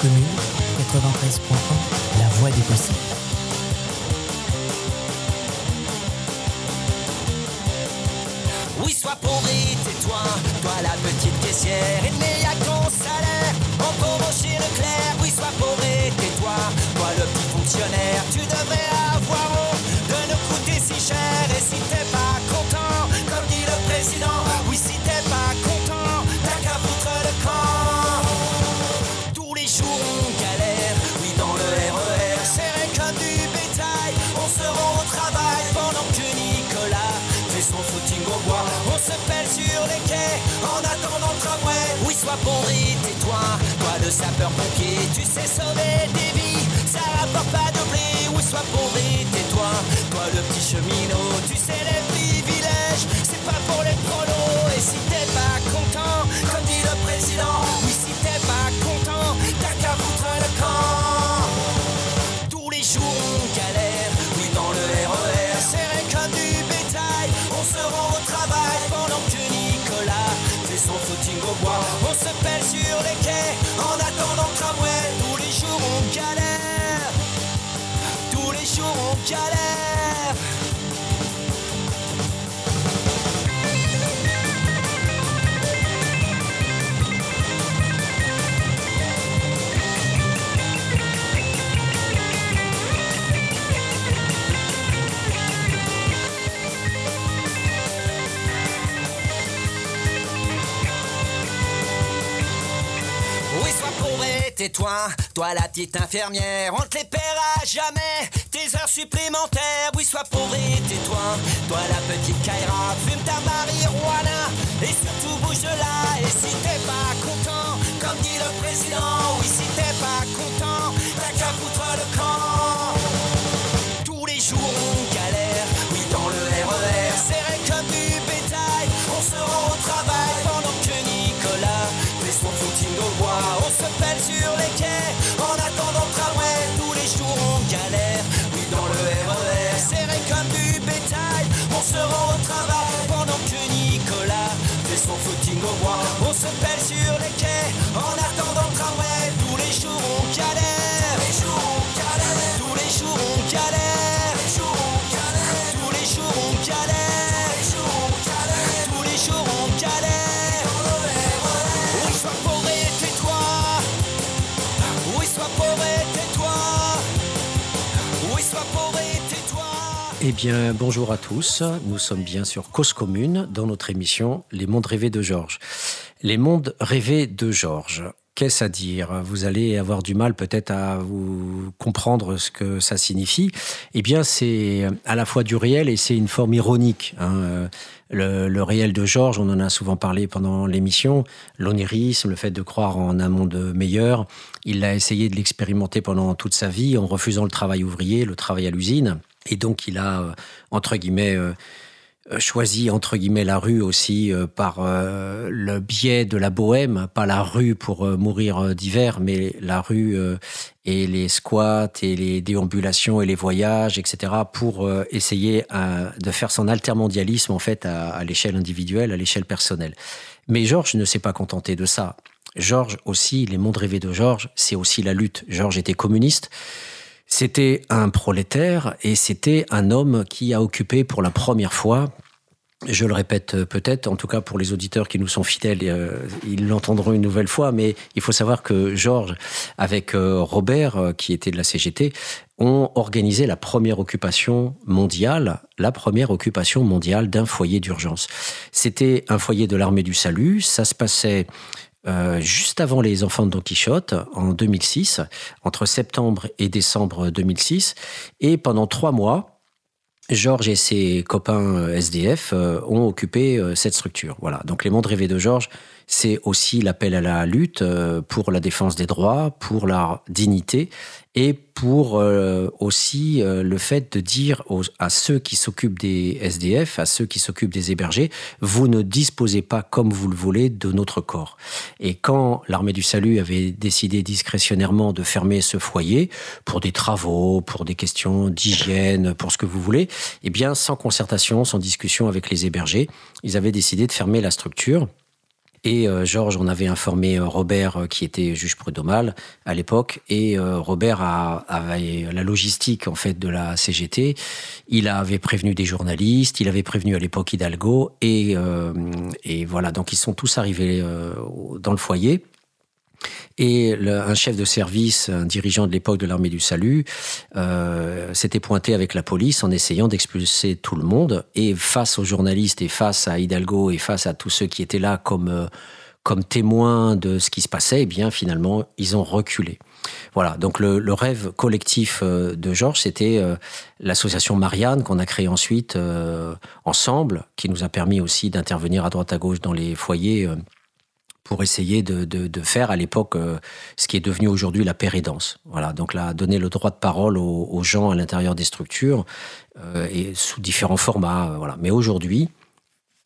Commune, 93.1, la voix des possibles. Oui, sois et tais-toi, toi la petite caissière, mais à ton salaire, en pauvre chez Leclerc. Oui, sois et tais-toi, toi le petit fonctionnaire, tu devrais avoir honte de nous coûter si cher. Et si t'es pas Et tais-toi, toi le sapeur-pompier, tu sais sauver des vies, ça rapporte pas de blé. Oui, sois et tais-toi, toi le petit cheminot, tu sais les privilèges, c'est pas pour les prolos. Et si t'es pas content, comme dit le président, oui, si t'es pas content, t'as qu'à foutre le camp. Tous les jours on galère, oui dans le RER, serré comme du bétail. On se rend au travail pendant que Nicolas fait son footing au bois. En attendant le tramway. Tous les jours on galère, tous les jours on galère. Tais-toi, toi la petite infirmière, on te les paiera jamais, tes heures supplémentaires. Oui, sois pauvre et tais-toi, toi la petite Kaira, fume ta marijuana, et surtout bouge de là. Et si t'es pas content, comme dit le président, oui, si t'es pas content, t'as qu'à foutre le camp. Tous les jours on galère, oui dans le RER, serré comme du bétail, on se rend au travail sur les quais, en attendant le tous les jours on galère, oui dans le RER, serré comme du bétail, on se rend au travail pendant que Nicolas fait son footing au bois, on se pèle sur les quais, en attendant Eh bien, bonjour à tous. Nous sommes bien sur Cause Commune dans notre émission Les mondes rêvés de Georges. Les mondes rêvés de Georges. Qu'est-ce à dire? Vous allez avoir du mal peut-être à vous comprendre ce que ça signifie. Eh bien, c'est à la fois du réel et c'est une forme ironique. hein. Le, le réel de Georges, on en a souvent parlé pendant l'émission, l'onirisme, le fait de croire en un monde meilleur. Il a essayé de l'expérimenter pendant toute sa vie en refusant le travail ouvrier, le travail à l'usine. Et donc, il a, euh, entre guillemets, euh, euh, choisi, entre guillemets, la rue aussi par le biais de la bohème, pas la rue pour mourir d'hiver, mais la rue et les squats et les déambulations et les voyages, etc., pour essayer de faire son altermondialisme, en fait, à, à l'échelle individuelle, à l'échelle personnelle. Mais Georges ne s'est pas contenté de ça. Georges aussi, les mondes rêvés de Georges, c'est aussi la lutte. Georges était communiste. C'était un prolétaire et c'était un homme qui a occupé pour la première fois, je le répète peut-être, en tout cas pour les auditeurs qui nous sont fidèles, euh, ils l'entendront une nouvelle fois, mais il faut savoir que Georges, avec euh, Robert, euh, qui était de la CGT, ont organisé la première occupation mondiale, la première occupation mondiale d'un foyer d'urgence. C'était un foyer de l'armée du salut, ça se passait euh, juste avant les enfants de Don Quichotte, en 2006, entre septembre et décembre 2006. Et pendant trois mois, Georges et ses copains euh, SDF euh, ont occupé cette structure. Voilà. Donc les mondes rêvés de Georges, c'est aussi l'appel à la lutte pour la défense des droits, pour la dignité et pour euh, aussi euh, le fait de dire aux- à ceux qui s'occupent des SDF, à ceux qui s'occupent des hébergés, vous ne disposez pas comme vous le voulez de notre corps. Et quand l'armée du salut avait décidé discrétionnairement de fermer ce foyer pour des travaux, pour des questions d'hygiène, pour ce que vous voulez, eh bien, sans concertation, sans discussion avec les hébergés, ils avaient décidé de fermer la structure. Et Georges, on avait informé Robert, qui était juge prud'homal à l'époque, et Robert avait la logistique en fait de la CGT. Il avait prévenu des journalistes, il avait prévenu à l'époque Hidalgo, et voilà. Donc ils sont tous arrivés dans le foyer. Et un chef de service, un dirigeant de l'époque de l'armée du salut, euh, s'était pointé avec la police en essayant d'expulser tout le monde. Et face aux journalistes et face à Hidalgo et face à tous ceux qui étaient là comme, euh, comme témoins de ce qui se passait, eh bien finalement, ils ont reculé. Voilà, donc le, rêve collectif euh, de Georges, c'était l'association Marianne qu'on a créée ensuite ensemble, qui nous a permis aussi d'intervenir à droite à gauche dans les foyers pour essayer de, faire à l'époque euh, ce qui est devenu aujourd'hui la pérédance. Voilà, donc là, donner le droit de parole aux, gens à l'intérieur des structures euh, et sous différents formats. Euh, voilà. Mais aujourd'hui,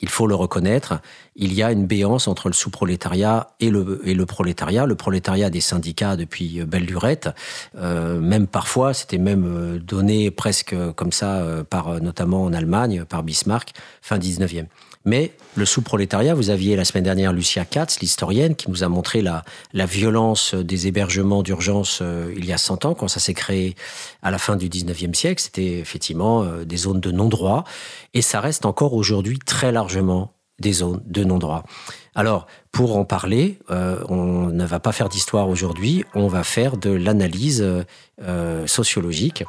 il faut le reconnaître, il y a une béance entre le sous-prolétariat et le, et le prolétariat. Le prolétariat des syndicats depuis belle lurette, même parfois, c'était même donné presque comme ça, par, notamment en Allemagne, par Bismarck, fin 19e. Mais le sous-prolétariat, vous aviez la semaine dernière Lucia Katz, l'historienne, qui nous a montré la, la violence des hébergements d'urgence euh, il y a 100 ans, quand ça s'est créé à la fin du 19e siècle. C'était effectivement euh, des zones de non-droit. Et ça reste encore aujourd'hui très largement des zones de non-droit. Alors, pour en parler, euh, on ne va pas faire d'histoire aujourd'hui, on va faire de l'analyse sociologique.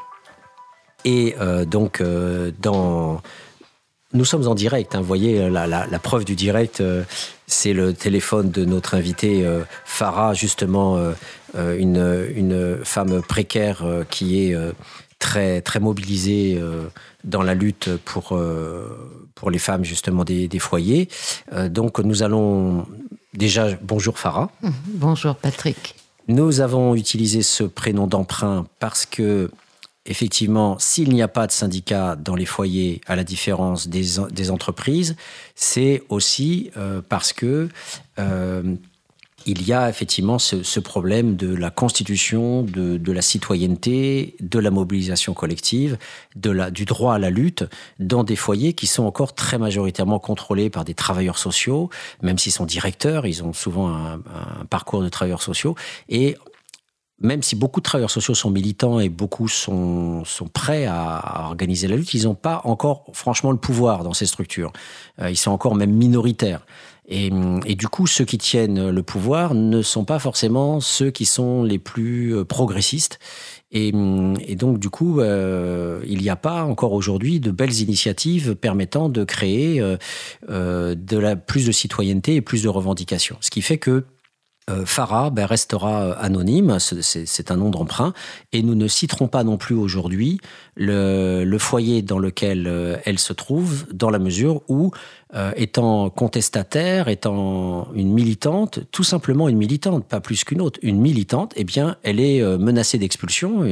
Et donc, dans nous sommes en direct. Hein. Vous voyez, euh, la, preuve du direct, euh, c'est le téléphone de notre invité euh, Farah, justement, une, femme précaire qui est très, très mobilisée dans la lutte pour, pour les femmes, justement, des, des foyers. donc, nous allons déjà. Bonjour Farah. Bonjour Patrick. Nous avons utilisé ce prénom d'emprunt parce que effectivement, s'il n'y a pas de syndicat dans les foyers, à la différence des, entreprises, c'est aussi euh, parce que euh, il y a effectivement ce, problème de la constitution, de, la citoyenneté, de la mobilisation collective, de la, du droit à la lutte dans des foyers qui sont encore très majoritairement contrôlés par des travailleurs sociaux, même s'ils sont directeurs, ils ont souvent un, un parcours de travailleurs sociaux. Et même si beaucoup de travailleurs sociaux sont militants et beaucoup sont, sont prêts à, organiser la lutte, ils n'ont pas encore franchement le pouvoir dans ces structures. Euh, ils sont encore même minoritaires. Et, et, du coup, ceux qui tiennent le pouvoir ne sont pas forcément ceux qui sont les plus euh, progressistes. Et, donc, du coup, euh, il n'y a pas encore aujourd'hui de belles initiatives permettant de créer de la, plus de citoyenneté et plus de revendications. Ce qui fait que Farah ben, restera euh, anonyme, c'est un nom d'emprunt, et nous ne citerons pas non plus aujourd'hui le, foyer dans lequel euh, elle se trouve, dans la mesure où, étant contestataire, étant une militante, tout simplement une militante, pas plus qu'une autre, une militante, eh bien, elle est menacée d'expulsion.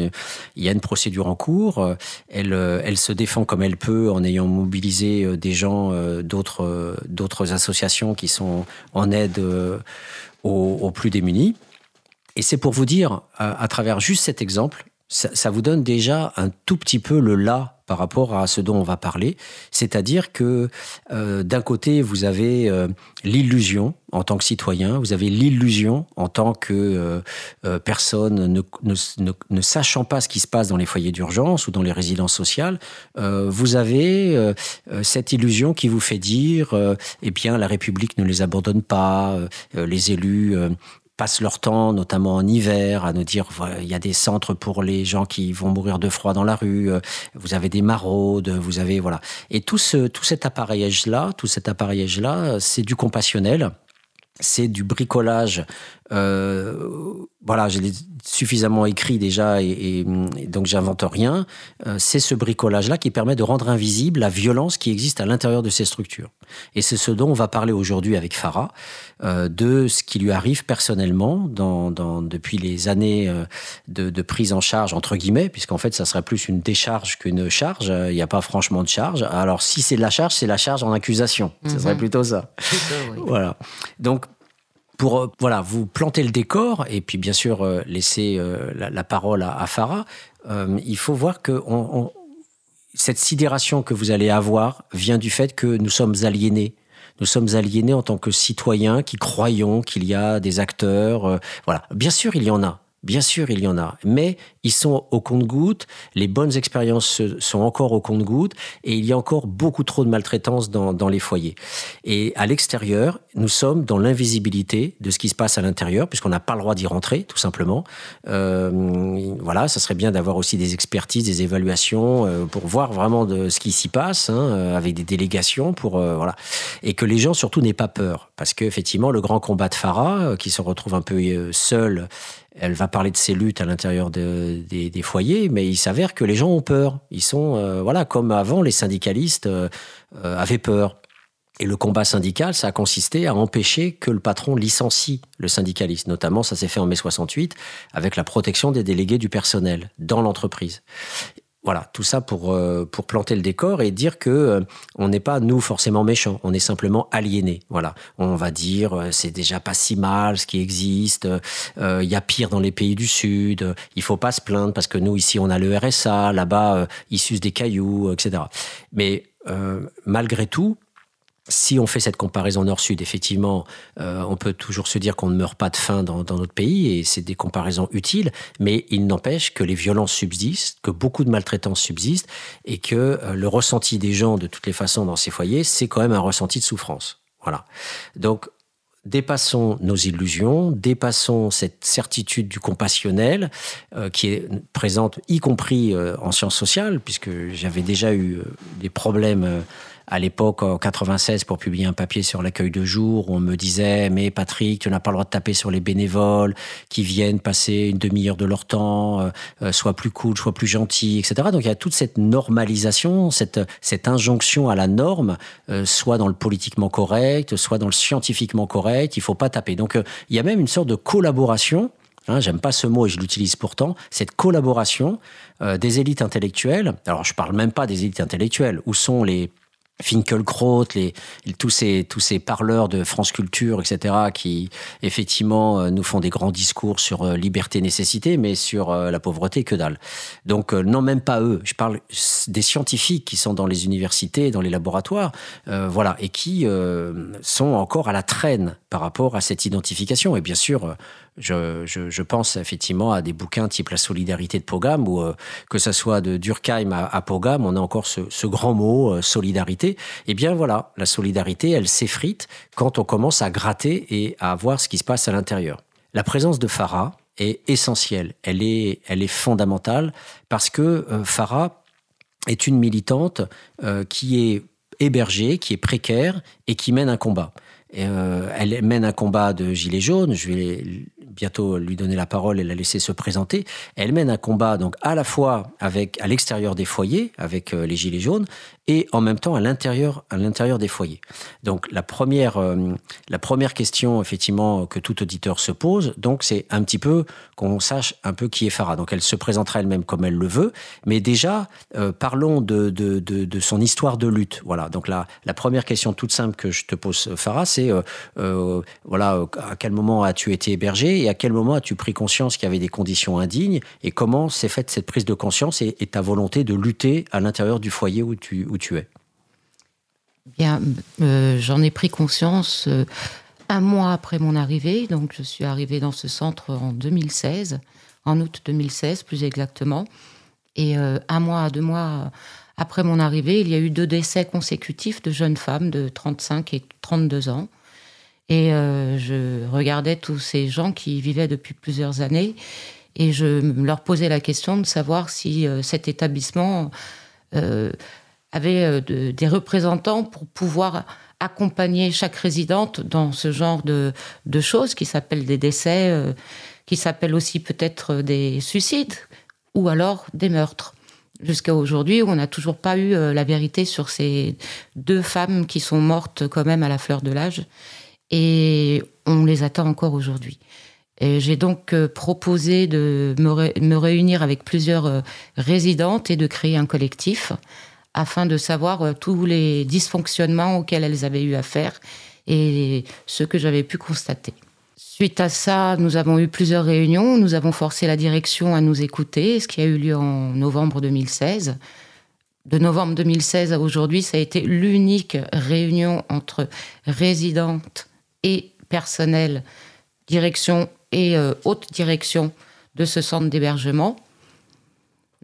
Il y a une procédure en cours. Elle se défend comme elle peut en ayant mobilisé des gens d'autres associations qui sont en aide aux, plus démunis. Et c'est pour vous dire, à, travers juste cet exemple, ça, vous donne déjà un tout petit peu le là par rapport à ce dont on va parler. C'est-à-dire que euh, d'un côté, vous avez euh, l'illusion en tant que citoyen, vous avez l'illusion en tant que euh, personne ne, sachant pas ce qui se passe dans les foyers d'urgence ou dans les résidences sociales, vous avez cette illusion qui vous fait dire, eh bien, la République ne les abandonne pas, les élus passent leur temps, notamment en hiver, à nous dire il y a des centres pour les gens qui vont mourir de froid dans la rue, euh, vous avez des maraudes, vous avez voilà. Et tout ce tout cet appareillage là, tout cet appareillage là, c'est du compassionnel c'est du bricolage. Euh, voilà, j'ai suffisamment écrit déjà et, donc j'invente rien. Euh, c'est ce bricolage-là qui permet de rendre invisible la violence qui existe à l'intérieur de ces structures. Et c'est ce dont on va parler aujourd'hui avec Farah, euh, de ce qui lui arrive personnellement dans, depuis les années de, de, prise en charge, entre guillemets, puisqu'en fait ça serait plus une décharge qu'une charge. Il n'y a pas franchement de charge. Alors si c'est de la charge, c'est la charge en accusation. Ce serait mhm. plutôt ça. Voilà. Donc pour euh, voilà, vous planter le décor et puis bien sûr euh, laisser euh, la, parole à, Farah, il faut voir que cette sidération que vous allez avoir vient du fait que nous sommes aliénés Nous sommes aliénés en tant que citoyens qui croyons qu'il y a des acteurs. Voilà. Bien sûr, il y en a. Bien sûr, il y en a, mais ils sont au compte-gouttes, les bonnes expériences sont encore au compte-gouttes, et il y a encore beaucoup trop de maltraitance dans, les foyers. Et à l'extérieur, nous sommes dans l'invisibilité de ce qui se passe à l'intérieur, puisqu'on n'a pas le droit d'y rentrer, tout simplement. Euh, voilà, ça serait bien d'avoir aussi des expertises, des évaluations, euh, pour voir vraiment de ce qui s'y passe, hein, euh, avec des délégations, pour voilà, et que les gens surtout n'aient pas peur, parce qu'effectivement, le grand combat de Farah, qui se retrouve un peu seul elle va parler de ses luttes à l'intérieur des, foyers, mais il s'avère que les gens ont peur. Ils sont, euh, voilà, comme avant, les syndicalistes euh, euh, avaient peur. Et le combat syndical, ça a consisté à empêcher que le patron licencie le syndicaliste. Notamment, ça s'est fait en mai 68 avec la protection des délégués du personnel dans l'entreprise. Voilà, tout ça pour, euh, pour planter le décor et dire que euh, on n'est pas nous forcément méchants, on est simplement aliénés. Voilà, on va dire euh, c'est déjà pas si mal ce qui existe, il y a pire dans les pays du Sud, il faut pas se plaindre parce que nous ici on a le RSA, là-bas ils s'usent des cailloux, etc. Mais malgré tout, si on fait cette comparaison nord-sud, effectivement, euh, on peut toujours se dire qu'on ne meurt pas de faim dans, notre pays, et c'est des comparaisons utiles, mais il n'empêche que les violences subsistent, que beaucoup de maltraitance subsistent, et que euh, le ressenti des gens, de toutes les façons, dans ces foyers, c'est quand même un ressenti de souffrance. Voilà. Donc, dépassons nos illusions, dépassons cette certitude du compassionnel euh, qui est présente y compris en sciences sociales, puisque j'avais déjà eu des problèmes à l'époque, en 96, pour publier un papier sur l'accueil de jour, on me disait, mais Patrick, tu n'as pas le droit de taper sur les bénévoles qui viennent passer une demi-heure de leur temps, euh, euh, sois plus cool, sois plus gentil, etc. Donc il y a toute cette normalisation, cette, cette injonction à la norme, euh, soit dans le politiquement correct, soit dans le scientifiquement correct, il faut pas taper. Donc il y a même une sorte de collaboration Hein, j'aime pas ce mot et je l'utilise pourtant, cette collaboration des élites intellectuelles. Alors, je parle même pas des élites intellectuelles. Où sont les, Finkelkraut, les, tous, ces, tous ces parleurs de France Culture, etc., qui effectivement euh, nous font des grands discours sur euh, liberté, nécessité, mais sur euh, la pauvreté, que dalle. Donc, non, même pas eux. Je parle des scientifiques qui sont dans les universités, dans les laboratoires, voilà, et qui sont encore à la traîne par rapport à cette identification. Et bien sûr, je, pense effectivement à des bouquins type La solidarité de Pogam, ou que ce soit de Durkheim à, Pogam, on a encore ce, grand mot, solidarité. Eh bien voilà, la solidarité, elle s'effrite quand on commence à gratter et à voir ce qui se passe à l'intérieur. La présence de Farah est essentielle, elle est, elle est fondamentale, parce que euh, Farah est une militante euh, qui est hébergée, qui est précaire et qui mène un combat. Euh, elle mène un combat de gilets jaunes. Je vais bientôt lui donner la parole et la laisser se présenter. Elle mène un combat donc à la fois à l'extérieur des foyers avec les gilets jaunes et en même temps à l'intérieur, à l'intérieur des foyers. Donc la première, euh, la première question effectivement que tout auditeur se pose, donc c'est un petit peu qu'on sache un peu qui est Farah. Donc elle se présentera elle-même comme elle le veut, mais déjà euh, parlons de, de, de, son histoire de lutte. Voilà. Donc la, la première question toute simple que je te pose, Farah, c'est euh, voilà à quel moment as-tu été hébergé et à quel moment as-tu pris conscience qu'il y avait des conditions indignes et comment s'est faite cette prise de conscience et, ta volonté de lutter à l'intérieur du foyer où tu où tu es Bien, euh, j'en ai pris conscience euh, un mois après mon arrivée. Donc, je suis arrivée dans ce centre en 2016, en août 2016 plus exactement. Et euh, un mois, deux mois après mon arrivée, il y a eu deux décès consécutifs de jeunes femmes de 35 et 32 ans. Et je regardais tous ces gens qui vivaient depuis plusieurs années et je leur posais la question de savoir si cet établissement avait euh, des représentants pour pouvoir accompagner chaque résidente dans ce genre de, choses qui s'appellent des décès, euh, qui s'appellent aussi peut-être des suicides ou alors des meurtres. Jusqu'à aujourd'hui, on n'a toujours pas eu euh, la vérité sur ces deux femmes qui sont mortes quand même à la fleur de l'âge. Et on les attend encore aujourd'hui. J'ai donc proposé de me, réunir avec plusieurs résidentes et de créer un collectif afin de savoir euh, tous les dysfonctionnements auxquels elles avaient eu affaire et ce que j'avais pu constater. Suite à ça, nous avons eu plusieurs réunions. Nous avons forcé la direction à nous écouter, ce qui a eu lieu en novembre 2016. de novembre 2016 à aujourd'hui, ça a été l'unique réunion entre résidentes et personnel, direction et euh, haute direction de ce centre d'hébergement.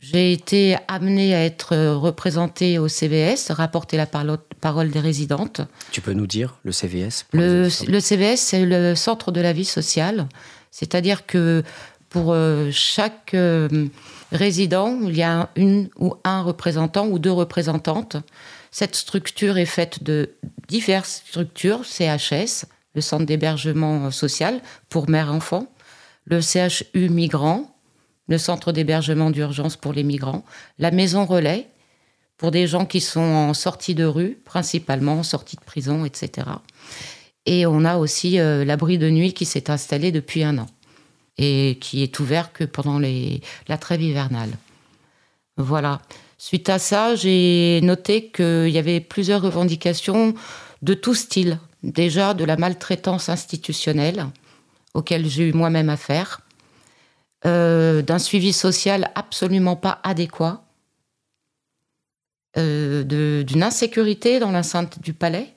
J'ai été amenée à être représentée au CVS, rapporter la parole des résidentes. Tu peux nous dire le CVS le, le, CVS, c'est le centre de la vie sociale. C'est-à-dire que pour euh, chaque euh, résident, il y a une ou un représentant ou deux représentantes. Cette structure est faite de diverses structures, CHS, le centre d'hébergement social pour mères-enfants, le CHU migrants, le centre d'hébergement d'urgence pour les migrants, la maison relais pour des gens qui sont en sortie de rue, principalement en sortie de prison, etc. Et on a aussi euh, l'abri de nuit qui s'est installé depuis un an et qui est ouvert que pendant la trêve hivernale. Voilà. Suite à ça, j'ai noté qu'il y avait plusieurs revendications de tout style. Déjà de la maltraitance institutionnelle, auquel j'ai eu moi-même affaire, euh, d'un suivi social absolument pas adéquat, euh, d'une insécurité dans l'enceinte du palais,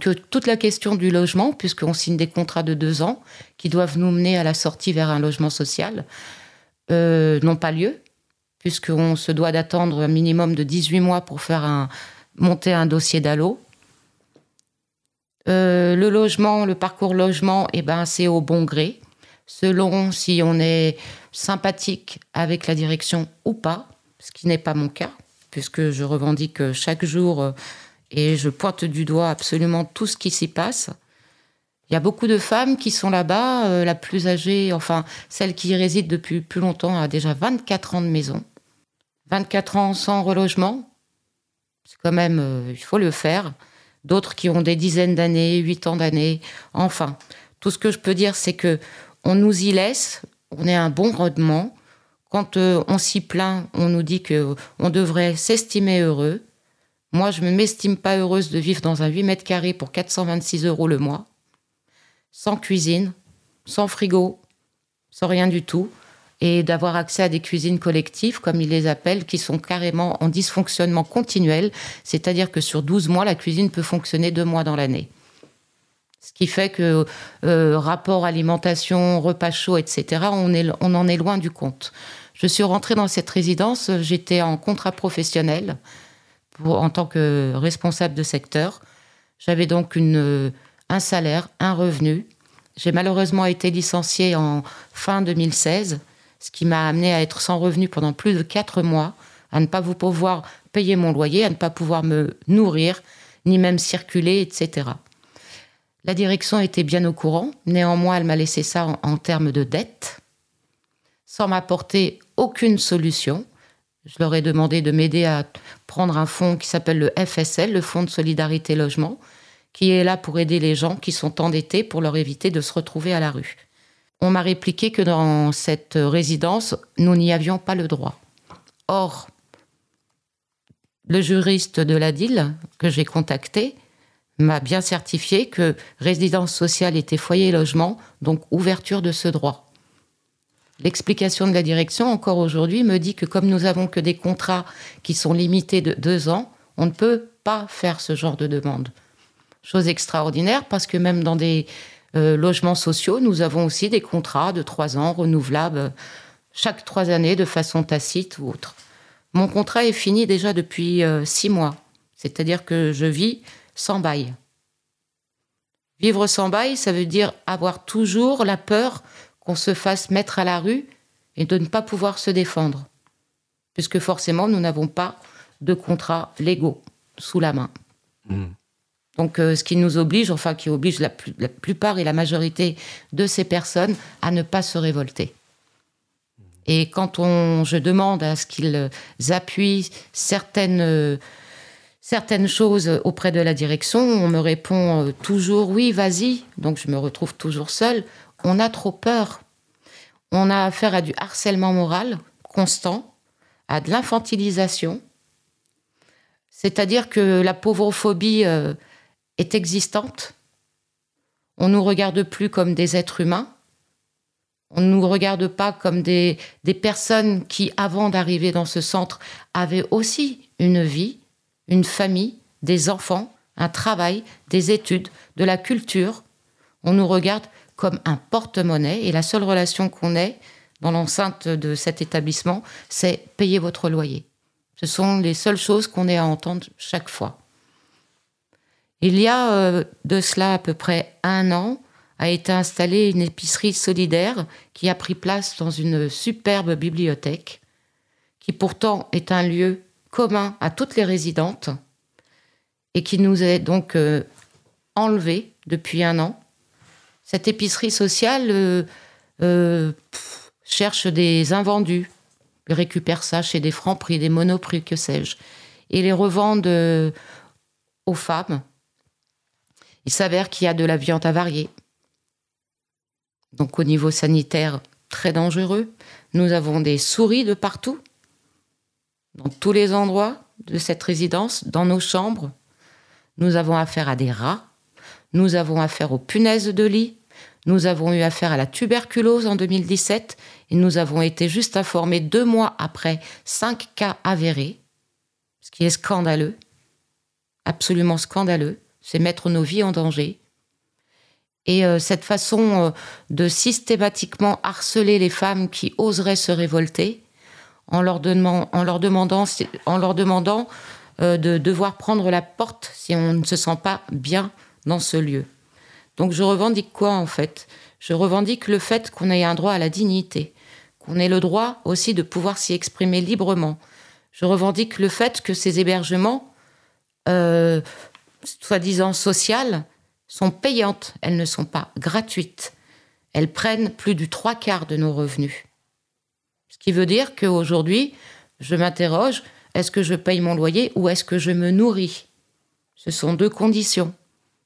que toute la question du logement, puisqu'on signe des contrats de deux ans qui doivent nous mener à la sortie vers un logement social, euh, n'ont pas lieu, puisqu'on se doit d'attendre un minimum de 18 mois pour faire monter un dossier d'allô. Euh, le logement, le parcours logement, eh ben, c'est au bon gré, selon si on est sympathique avec la direction ou pas, ce qui n'est pas mon cas, puisque je revendique chaque jour euh, et je pointe du doigt absolument tout ce qui s'y passe. Il y a beaucoup de femmes qui sont là-bas, euh, la plus âgée, enfin celle qui y réside depuis plus longtemps, a déjà 24 ans de maison. 24 ans sans relogement, c'est quand même, il faut le faire d'autres qui ont des dizaines d'années, huit ans d'années. Enfin, tout ce que je peux dire, c'est que on nous y laisse, on est un bon rendement. Quand euh, on s'y plaint, on nous dit que on devrait s'estimer heureux. Moi, je ne m'estime pas heureuse de vivre dans un 8 mètres carrés pour 426 euros le mois, sans cuisine, sans frigo, sans rien du tout et d'avoir accès à des cuisines collectives, comme ils les appellent, qui sont carrément en dysfonctionnement continuel, c'est-à-dire que sur 12 mois, la cuisine peut fonctionner deux mois dans l'année. Ce qui fait que euh, rapport alimentation, repas chaud, etc., on, en est loin du compte. Je suis rentrée dans cette résidence, j'étais en contrat professionnel en tant que responsable de secteur. J'avais donc un salaire, un revenu. J'ai malheureusement été licenciée en fin 2016 ce qui m'a amené à être sans revenu pendant plus de quatre mois, à ne pas vous pouvoir payer mon loyer, à ne pas pouvoir me nourrir, ni même circuler, etc. La direction était bien au courant, néanmoins elle m'a laissé ça en, termes de dette, sans m'apporter aucune solution. Je leur ai demandé de m'aider à prendre un fonds qui s'appelle le FSL, le Fonds de solidarité logement, qui est là pour aider les gens qui sont endettés pour leur éviter de se retrouver à la rue. On m'a répliqué que dans cette résidence, nous n'y avions pas le droit. Or, le juriste de la DIL que j'ai contacté m'a bien certifié que résidence sociale était foyer logement, donc ouverture de ce droit. L'explication de la direction, encore aujourd'hui, me dit que comme nous avons que des contrats qui sont limités de deux ans, on ne peut pas faire ce genre de demande. Chose extraordinaire parce que même dans des euh, logements sociaux, nous avons aussi des contrats de trois ans renouvelables chaque trois années de façon tacite ou autre. Mon contrat est fini déjà depuis euh, six mois, c'est-à-dire que je vis sans bail. Vivre sans bail, ça veut dire avoir toujours la peur qu'on se fasse mettre à la rue et de ne pas pouvoir se défendre, puisque forcément nous n'avons pas de contrats légaux sous la main. Mmh. Donc, euh, ce qui nous oblige, enfin, qui oblige la, plupart et la majorité de ces personnes à ne pas se révolter. Et quand on, je demande à ce qu'ils appuient certaines, euh, certaines choses auprès de la direction, on me répond euh, toujours oui, vas-y. Donc, je me retrouve toujours seule. On a trop peur. On a affaire à du harcèlement moral constant, à de l'infantilisation. C'est-à-dire que la pauvrophobie est existante. On ne nous regarde plus comme des êtres humains. On ne nous regarde pas comme des, des personnes qui, avant d'arriver dans ce centre, avaient aussi une vie, une famille, des enfants, un travail, des études, de la culture. On nous regarde comme un porte-monnaie et la seule relation qu'on ait dans l'enceinte de cet établissement, c'est payer votre loyer. Ce sont les seules choses qu'on ait à entendre chaque fois. Il y a euh, de cela à peu près un an, a été installée une épicerie solidaire qui a pris place dans une superbe bibliothèque, qui pourtant est un lieu commun à toutes les résidentes et qui nous est donc euh, enlevé depuis un an. Cette épicerie sociale euh, cherche des invendus, récupère ça chez des francs prix, des monoprix, que sais-je, et les revendent aux femmes il s'avère qu'il y a de la viande avariée. Donc au niveau sanitaire, très dangereux. Nous avons des souris de partout, dans tous les endroits de cette résidence, dans nos chambres. Nous avons affaire à des rats. Nous avons affaire aux punaises de lit. Nous avons eu affaire à la tuberculose en 2017 et nous avons été juste informés deux mois après cinq cas avérés, ce qui est scandaleux, absolument scandaleux c'est mettre nos vies en danger. Et euh, cette façon euh, de systématiquement harceler les femmes qui oseraient se révolter, en leur, demandant, en leur demandant euh, de devoir prendre la porte si on ne se sent pas bien dans ce lieu. Donc je revendique quoi en fait? Je revendique le fait qu'on ait un droit à la dignité, qu'on ait le droit aussi de pouvoir s'y exprimer librement. Je revendique le fait que ces hébergements soi-disant sociales sont payantes, elles ne sont pas gratuites. Elles prennent plus du trois quarts de nos revenus. Ce qui veut dire qu'aujourd'hui, je m'interroge, est-ce que je paye mon loyer ou est-ce que je me nourris? Ce sont deux conditions.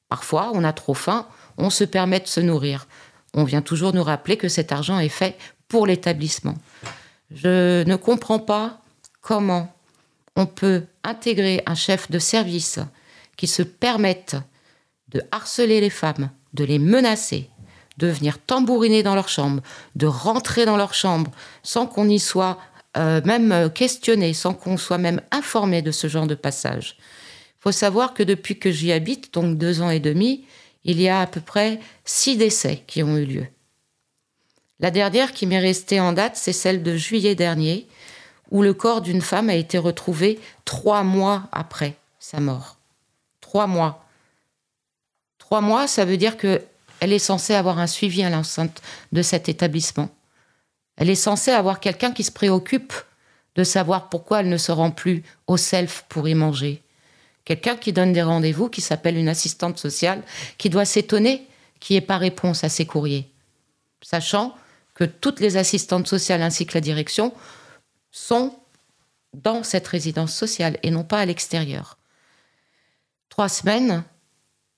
Parfois, on a trop faim, on se permet de se nourrir. On vient toujours nous rappeler que cet argent est fait pour l'établissement. Je ne comprends pas comment on peut intégrer un chef de service qui se permettent de harceler les femmes, de les menacer, de venir tambouriner dans leur chambre, de rentrer dans leur chambre sans qu'on y soit euh, même questionné, sans qu'on soit même informé de ce genre de passage. Il faut savoir que depuis que j'y habite, donc deux ans et demi, il y a à peu près six décès qui ont eu lieu. La dernière qui m'est restée en date, c'est celle de juillet dernier, où le corps d'une femme a été retrouvé trois mois après sa mort trois mois. Trois mois, ça veut dire qu'elle est censée avoir un suivi à l'enceinte de cet établissement. Elle est censée avoir quelqu'un qui se préoccupe de savoir pourquoi elle ne se rend plus au self pour y manger. Quelqu'un qui donne des rendez-vous, qui s'appelle une assistante sociale, qui doit s'étonner qu'il n'y ait pas réponse à ses courriers. Sachant que toutes les assistantes sociales ainsi que la direction sont dans cette résidence sociale et non pas à l'extérieur trois semaines,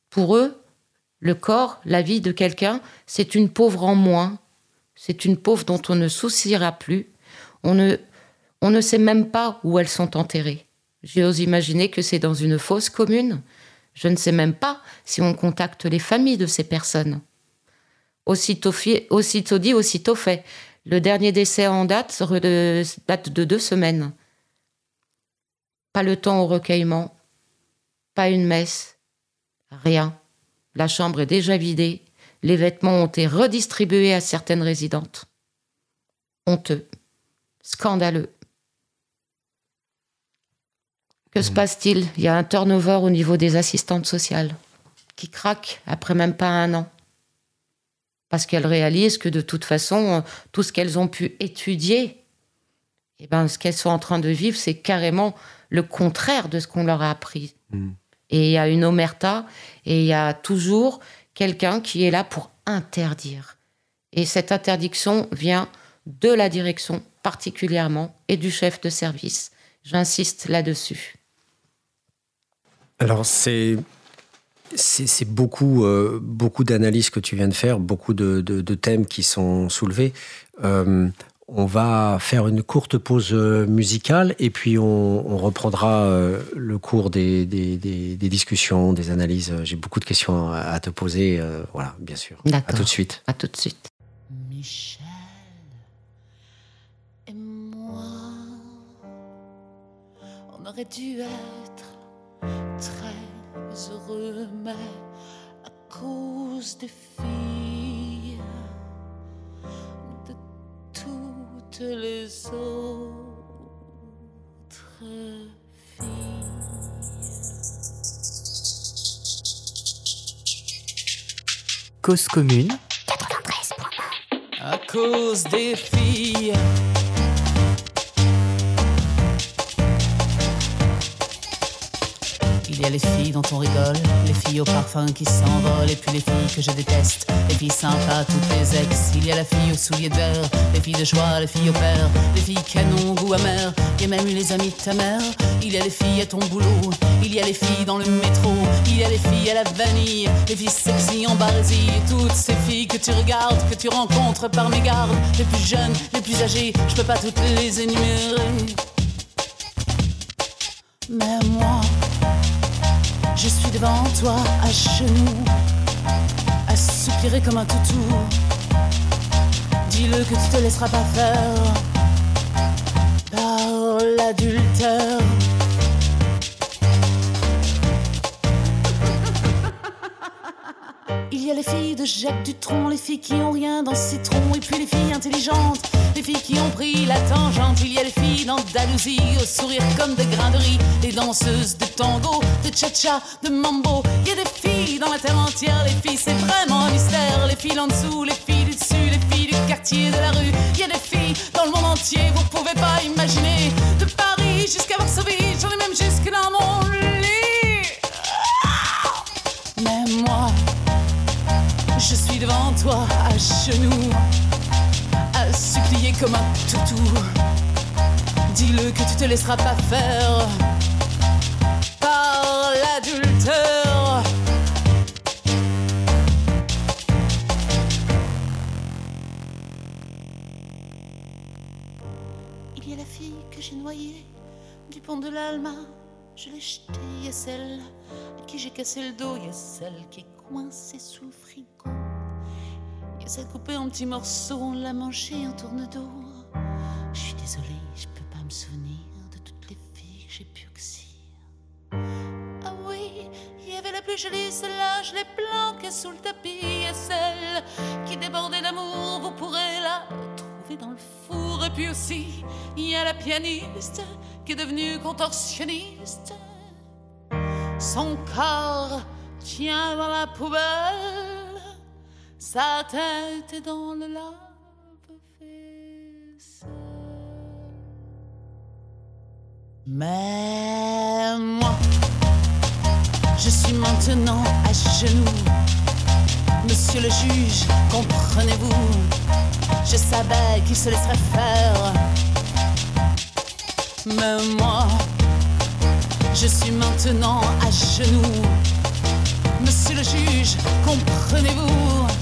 pour eux, le corps, la vie de quelqu'un, c'est une pauvre en moins. C'est une pauvre dont on ne souciera plus. On ne, sait même pas où elles sont enterrées. J'ose imaginer que c'est dans une fosse commune. Je ne sais même pas si on contacte les familles de ces personnes. Aussitôt dit, aussitôt fait. Le dernier décès en date date de deux semaines. Pas le temps au recueillement, pas une messe, rien. La chambre est déjà vidée, les vêtements ont été redistribués à certaines résidentes. Honteux, scandaleux. Que se mmh. passe-t-il? Il y a un turnover au niveau des assistantes sociales qui craquent après même pas un an. Parce qu'elles réalisent que de toute façon, tout ce qu'elles ont pu étudier, eh ben, ce qu'elles sont en train de vivre, c'est carrément le contraire de ce qu'on leur a appris. Mmh. Et il y a une omerta et il y a toujours quelqu'un qui est là pour interdire. Et cette interdiction vient de la direction particulièrement et du chef de service. J'insiste là-dessus. Alors c'est c'est beaucoup, euh, beaucoup d'analyses que tu viens de faire, beaucoup de, thèmes qui sont soulevés. Euh, on va faire une courte pause euh, musicale et puis on, reprendra euh, le cours des, discussions, des analyses. J'ai beaucoup de questions à te poser. Euh, voilà, bien sûr. À tout de suite. À tout de suite. Michel et moi, on aurait dû être très heureux, mais à cause des filles, toutes les autres filles. Cause commune. À cause des filles. Y a les filles dont on rigole, les filles au parfum qui s'envolent, et puis les filles que je déteste, les filles sympas, toutes les ex. Il y a la fille aux souliers de verre, les filles de joie, les filles au père, les filles canon, goût amer. Il y a même les amis de ta mère. Il y a les filles à ton boulot, il y a les filles dans le métro, il y a les filles à la vanille, les filles sexy en barésie. Toutes ces filles que tu regardes, que tu rencontres par mes gardes, les plus jeunes, les plus âgées, je peux pas toutes les énumérer. Devant toi à genoux, à soupirer comme un toutou. Dis-le que tu te laisseras pas faire par l'adultère. Il y a les filles de Jacques Dutronc, les filles qui ont rien dans le citron, et puis les filles intelligentes, les filles qui ont pris la tangente. Il y a les filles d'Andalousie, au sourire comme des grains de riz, les danseuses de tango, de cha-cha, de mambo. Il y a des filles dans la terre entière, les filles c'est vraiment un mystère. Les filles en dessous, les filles du dessus, les filles du quartier, de la rue. Il y a des filles dans le monde entier, vous pouvez pas imaginer. De Paris jusqu'à Varsovie, j'en ai même jusque dans mon lit. Mais moi, je suis devant toi à genoux, comme un toutou. Dis-le que tu te laisseras pas faire par l'adultère. Il y a la fille que j'ai noyée du pont de l'Alma. Je l'ai jetée, il y a celle à qui j'ai cassé le dos, il y a celle qui est coincée sous y a coupée en petits morceaux, on l'a mangée en tourne-dos. Je suis désolée, je peux pas me souvenir de toutes les filles que j'ai pu oxyre. Ah oui, il y avait la plus jolie, celle-là, je l'ai planquée sous le tapis. Et celle qui débordait d'amour, vous pourrez la trouver dans le four. Et puis aussi, il y a la pianiste qui est devenue contorsionniste. Son corps tient dans la poubelle, sa tête dans le lave-vaisselle. Mais moi, je suis maintenant à genoux. Monsieur le juge, comprenez-vous? Je savais qu'il se laisserait faire. Mais moi, je suis maintenant à genoux. Monsieur le juge, comprenez-vous?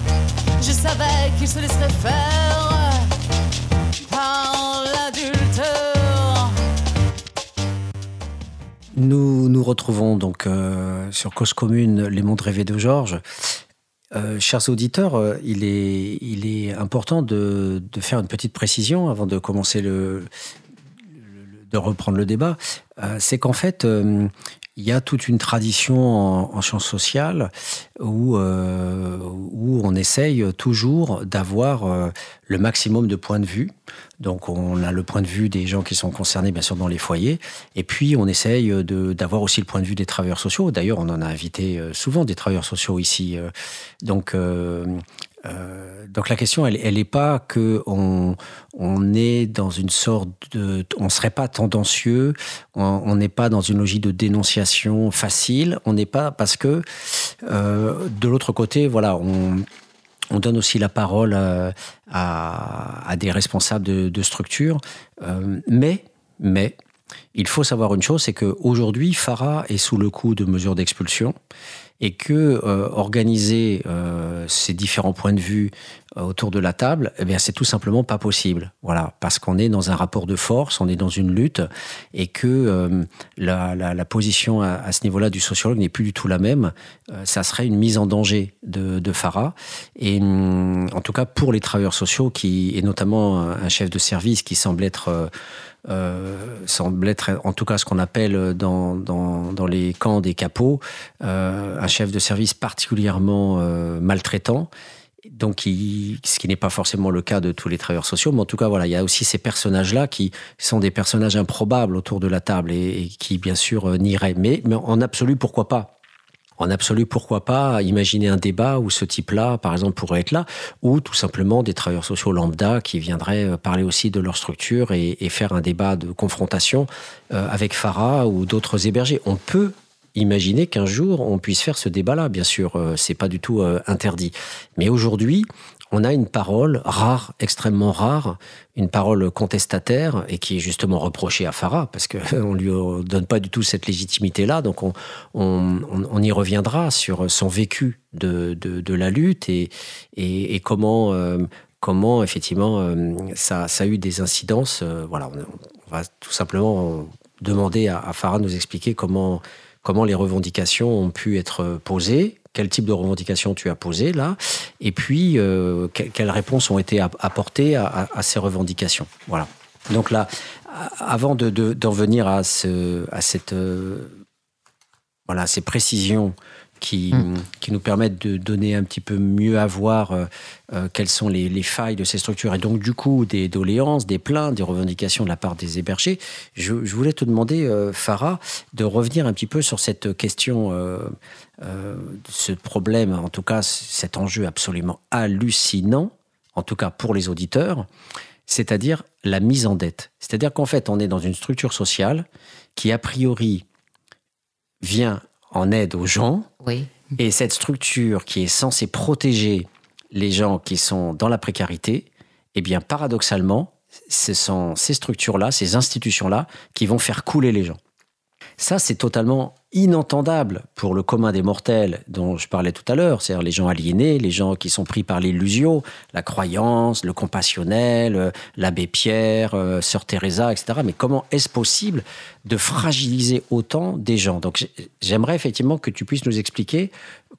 Je savais qu'il se laisserait faire par l'adultère. Nous nous retrouvons donc euh, sur Cause Commune, Les Mondes Rêvés de Georges. Euh, chers auditeurs, euh, il, est, important de, faire une petite précision avant de commencer le, de reprendre le débat. C'est qu'en fait, il y a toute une tradition en, en sciences sociales où, euh, où on essaye toujours d'avoir euh, le maximum de points de vue. Donc, on a le point de vue des gens qui sont concernés, bien sûr, dans les foyers. Et puis, on essaye d'avoir aussi le point de vue des travailleurs sociaux. D'ailleurs, on en a invité euh, souvent des travailleurs sociaux ici. euh. Donc, euh, euh, donc la question, elle n'est pas que on, est dans une sorte de, on serait pas tendancieux, on n'est pas dans une logique de dénonciation facile, on n'est pas parce que euh, de l'autre côté, voilà, on on donne aussi la parole euh, à, des responsables de, de structures, mais mais il faut savoir une chose, c'est qu'aujourd'hui, Farah est sous le coup de mesures d'expulsion et que euh, organiser euh, ces différents points de vue autour de la table, eh bien, c'est tout simplement pas possible. Voilà, parce qu'on est dans un rapport de force, on est dans une lutte, et que la, position à, ce niveau-là du sociologue n'est plus du tout la même. ça serait une mise en danger de, de Farah, et hum, en tout cas pour les travailleurs sociaux, qui, et notamment un chef de service qui semble être euh, semble être en tout cas ce qu'on appelle dans, dans, dans, les camps des capots euh, un chef de service particulièrement euh, maltraitant. Donc, ce qui n'est pas forcément le cas de tous les travailleurs sociaux, mais en tout cas, voilà, il y a aussi ces personnages-là qui sont des personnages improbables autour de la table et, et qui, bien sûr, nieraient. Mais, mais en absolu, pourquoi pas? En absolu, pourquoi pas imaginer un débat où ce type-là, par exemple, pourrait être là, ou tout simplement des travailleurs sociaux lambda qui viendraient euh, parler aussi de leur structure et, faire un débat de confrontation euh, avec Farah ou d'autres hébergés. On peut imaginer qu'un jour on puisse faire ce débat-là, bien sûr, euh, c'est pas du tout interdit. Mais aujourd'hui, on a une parole rare, extrêmement rare, une parole contestataire et qui est justement reprochée à Farah parce qu'on lui donne pas du tout cette légitimité-là. Donc on, y reviendra sur son vécu de, la lutte et, comment, euh, comment effectivement euh, ça, a eu des incidences. Euh, voilà, on, va tout simplement demander à Farah de nous expliquer comment, comment les revendications ont pu être posées quel type de revendications tu as posées là, et puis euh, quelles réponses ont été apportées à, ces revendications. Voilà. Donc là, avant d'en de, venir à, ce, à cette, euh, voilà, ces précisions qui, mm. qui nous permettent de donner un petit peu mieux à voir euh, euh, quelles sont les, failles de ces structures et donc du coup des doléances, des plaintes, des revendications de la part des hébergés. Je, voulais te demander, euh, Farah, de revenir un petit peu sur cette question, ce problème, en tout cas cet enjeu absolument hallucinant, en tout cas pour les auditeurs, c'est-à-dire la mise en dette. C'est-à-dire qu'en fait, on est dans une structure sociale qui, a priori, vient en aide aux gens. Oui. Et cette structure qui est censée protéger les gens qui sont dans la précarité, eh bien, paradoxalement, ce sont ces structures-là, ces institutions-là, qui vont faire couler les gens. Ça, c'est totalement inentendable pour le commun des mortels dont je parlais tout à l'heure, c'est-à-dire les gens aliénés, les gens qui sont pris par l'illusion, la croyance, le compassionnel, euh, l'abbé Pierre, euh, sœur Teresa, etc. Mais comment est-ce possible de fragiliser autant des gens? Donc j'aimerais effectivement que tu puisses nous expliquer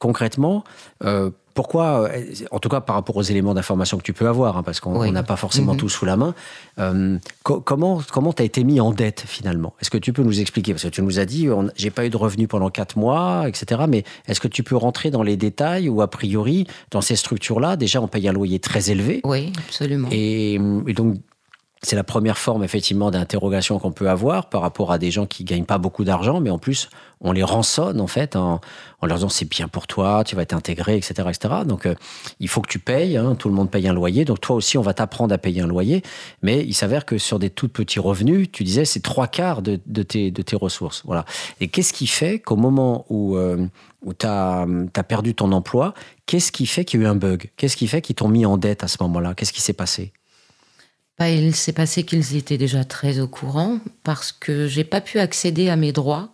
concrètement euh, pourquoi, euh, en tout cas par rapport aux éléments d'information que tu peux avoir, hein, parce qu'on n'a pas forcément mhm. tout sous la main, euh, comment comment tu as été mis en dette finalement? Est-ce que tu peux nous expliquer? Parce que tu nous as dit, j'ai pas eu de revenus pendant quatre mois, etc. Mais est-ce que tu peux rentrer dans les détails ou a priori, dans ces structures-là, déjà on paye un loyer très élevé? Oui, absolument. Et, et donc c'est la première forme effectivement d'interrogation qu'on peut avoir par rapport à des gens qui gagnent pas beaucoup d'argent, mais en plus on les rançonne en fait en, leur disant c'est bien pour toi, tu vas t'intégrer, etc., etc. Donc euh, il faut que tu payes, hein, tout le monde paye un loyer, donc toi aussi on va t'apprendre à payer un loyer, mais il s'avère que sur des tout petits revenus, tu disais c'est trois quarts de, tes, de tes ressources, voilà. Et qu'est-ce qui fait qu'au moment où euh, où tu as, perdu ton emploi, qu'est-ce qui fait qu'il y a eu un bug? Qu'est-ce qui fait qu'ils t'ont mis en dette à ce moment-là? Qu'est-ce qui s'est passé? Bah, il s'est passé qu'ils étaient déjà très au courant parce que j'ai pas pu accéder à mes droits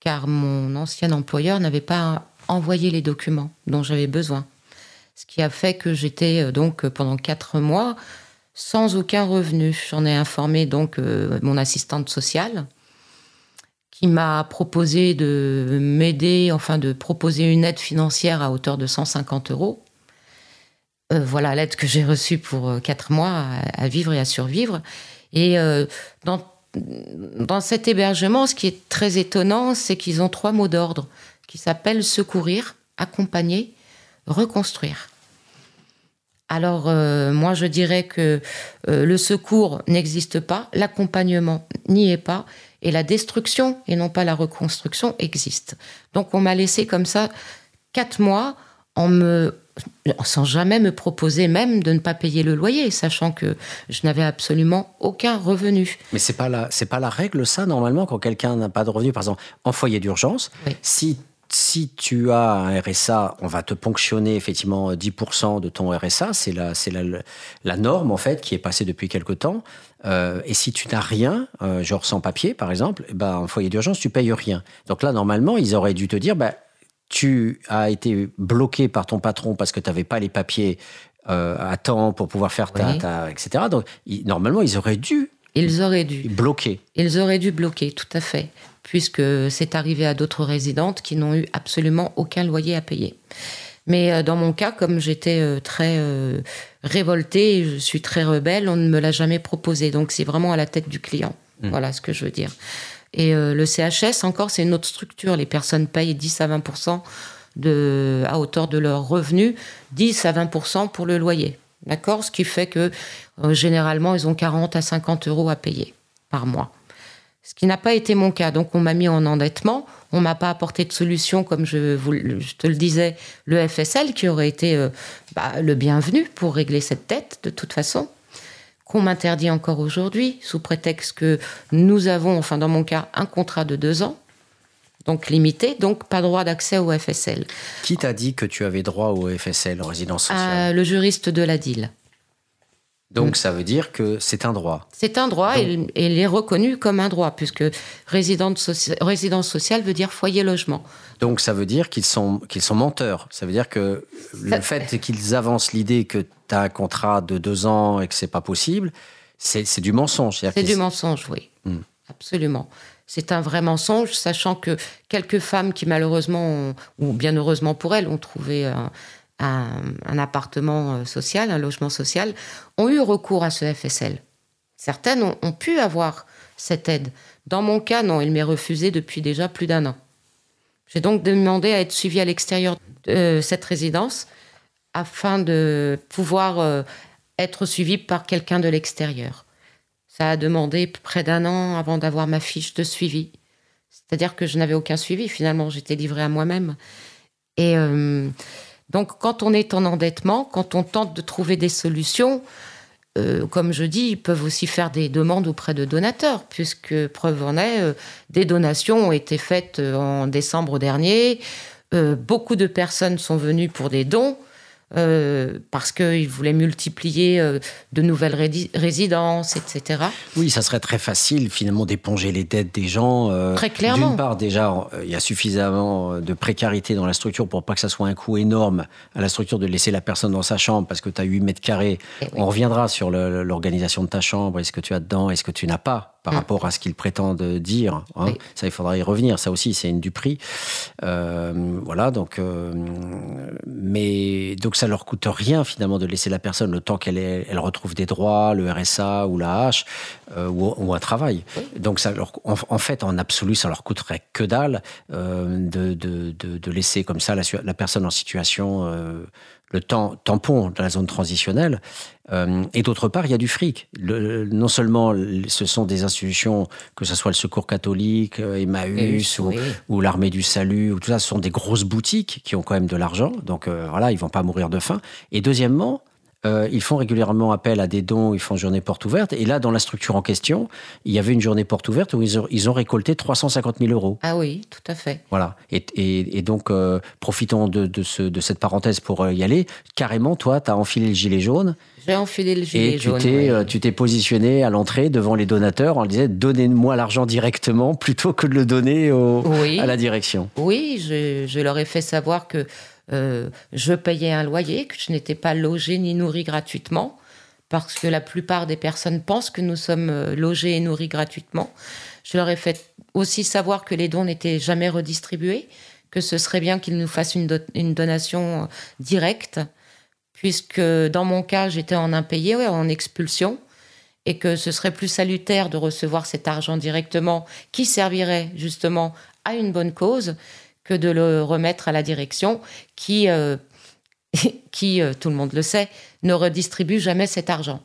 car mon ancien employeur n'avait pas envoyé les documents dont j'avais besoin. Ce qui a fait que j'étais euh, donc pendant quatre mois sans aucun revenu. J'en ai informé donc euh, mon assistante sociale qui m'a proposé de m'aider, enfin de proposer une aide financière à hauteur de 150 euros euh, voilà l'aide que j'ai reçue pour euh, quatre mois à, vivre et à survivre. Et euh, dans, dans cet hébergement, ce qui est très étonnant, c'est qu'ils ont trois mots d'ordre qui s'appellent secourir, accompagner, reconstruire. Alors, moi, je dirais que le secours n'existe pas, l'accompagnement n'y est pas, et la destruction, et non pas la reconstruction, existe. Donc, on m'a laissé comme ça quatre mois en me sans jamais me proposer même de ne pas payer le loyer, sachant que je n'avais absolument aucun revenu. Mais c'est pas la c'est pas la règle ça normalement quand quelqu'un n'a pas de revenu, par exemple en foyer d'urgence, si si tu as un RSA, on va te ponctionner effectivement 10% de ton RSA. C'est la, c'est la, la, norme, en fait, qui est passée depuis quelque temps. Euh, et si tu n'as rien, euh, genre sans papier, par exemple, ben, en foyer d'urgence, tu payes rien. Donc là, normalement, ils auraient dû te dire, bah, tu as été bloqué par ton patron parce que tu n'avais pas les papiers euh, à temps pour pouvoir faire ta, Oui. ta- etc. Donc, ils- normalement, ils auraient dû Ils auraient dû. bloquer. Ils auraient dû bloquer, tout à fait, puisque c'est arrivé à d'autres résidentes qui n'ont eu absolument aucun loyer à payer. Mais euh, dans mon cas, comme j'étais euh, très euh, révoltée, je suis très rebelle, on ne me l'a jamais proposé. Donc c'est vraiment à la tête du client. Voilà ce que je veux dire. Et euh, le CHS, encore, c'est une autre structure. Les personnes payent 10 à 20 de, à hauteur de leurs revenus, 10 à 20% pour le loyer. D'accord? Ce qui fait que euh, généralement, ils ont 40 à 50 euros à payer par mois. Ce qui n'a pas été mon cas. Donc, on m'a mis en endettement. On m'a pas apporté de solution, comme je, vous, je te le disais, le FSL, qui aurait été euh, bah, le bienvenu pour régler cette dette, de toute façon, qu'on m'interdit encore aujourd'hui, sous prétexte que nous avons, enfin, dans mon cas, un contrat de deux ans, donc limité, donc pas droit d'accès au FSL. Qui t'a dit que tu avais droit au FSL, résidence sociale? Euh, le juriste de la DIL. Donc, ça veut dire que c'est un droit. C'est un droit et il- et il est reconnu comme un droit, puisque résidence, soci- résidence sociale veut dire foyer logement. Donc, ça veut dire qu'ils sont, qu'ils sont menteurs. Ça veut dire que le fait qu'ils avancent l'idée que tu as un contrat de deux ans et que c'est pas possible, c'est du mensonge. C'est du mensonge, oui. Hmm. Absolument. C'est un vrai mensonge, sachant que quelques femmes qui malheureusement, ont- ou bien heureusement pour elles, ont trouvé un, un- appartement euh, social, un logement social, ont eu recours à ce FSL. Certaines ont, pu avoir cette aide. Dans mon cas, non, il m'est refusé depuis déjà plus d'un an. J'ai donc demandé à être suivie à l'extérieur de cette résidence afin de pouvoir euh, être suivie par quelqu'un de l'extérieur. Ça a demandé près d'un an avant d'avoir ma fiche de suivi. C'est-à-dire que je n'avais aucun suivi, finalement, j'étais livrée à moi-même. Et euh, donc, quand on est en endettement, quand on tente de trouver des solutions, euh, comme je dis, ils peuvent aussi faire des demandes auprès de donateurs, puisque preuve en est, euh, des donations ont été faites euh, en décembre dernier. Beaucoup de personnes sont venues pour des dons. Euh, parce qu'ils voulaient multiplier euh, de nouvelles résidences, etc. Oui, ça serait très facile finalement d'éponger les dettes des gens. euh, Très clairement. D'une part, déjà, il y a suffisamment de précarité dans la structure pour pas que ça soit un coût énorme à la structure de laisser la personne dans sa chambre parce que tu as 8 mètres carrés. Eh oui. On reviendra sur l'organisation de ta chambre. Est-ce que tu as dedans Est-ce que tu n'as pas par Mm. rapport à ce qu'ils prétendent dire hein. Oui. Ça, il faudra y revenir. Ça aussi, c'est une du prix. Euh, voilà, donc, euh, mais donc ça leur coûte rien finalement de laisser la personne le temps qu'elle elle retrouve des droits, le RSA ou la H euh, ou, ou un travail. Donc ça leur, en, en fait, en absolu, ça leur coûterait que dalle euh, de, de, de, de laisser comme ça la, la personne en situation euh, le temps tampon de la zone transitionnelle. Euh, et d'autre part, il y a du fric. Le- non seulement ce sont des institutions, que ce soit le Secours catholique, euh, Emmaüs ou l'armée du salut, ou tout ça, ce sont des grosses boutiques qui ont quand même de l'argent. Donc euh, voilà, ils vont pas mourir de faim. Et deuxièmement, euh, ils font régulièrement appel à des dons, ils font journée porte ouverte. Et là, dans la structure en question, il y avait une journée porte ouverte où ils ont, ils ont récolté 350 000 euros. Ah oui, tout à fait. Voilà. Et, et- et donc, euh, profitons de, de, ce- de cette parenthèse pour euh, y aller. Carrément, toi, tu as enfilé le gilet jaune J'ai enfilé le gilet et jaune. euh, tu t'es positionné à l'entrée devant les donateurs en disant donnez-moi l'argent directement plutôt que de le donner au- Oui. à la direction. Oui, je, je leur ai fait savoir que euh, je payais un loyer, que je n'étais pas logée ni nourrie gratuitement, parce que la plupart des personnes pensent que nous sommes euh, logés et nourris gratuitement. Je leur ai fait aussi savoir que les dons n'étaient jamais redistribués, que ce serait bien qu'ils nous fassent une, do- une donation euh, directe, puisque dans mon cas, j'étais en impayé, ouais, en expulsion, et que ce serait plus salutaire de recevoir cet argent directement, qui servirait justement à une bonne cause, que de le remettre à la direction, qui, euh, qui euh, tout le monde le sait, ne redistribue jamais cet argent.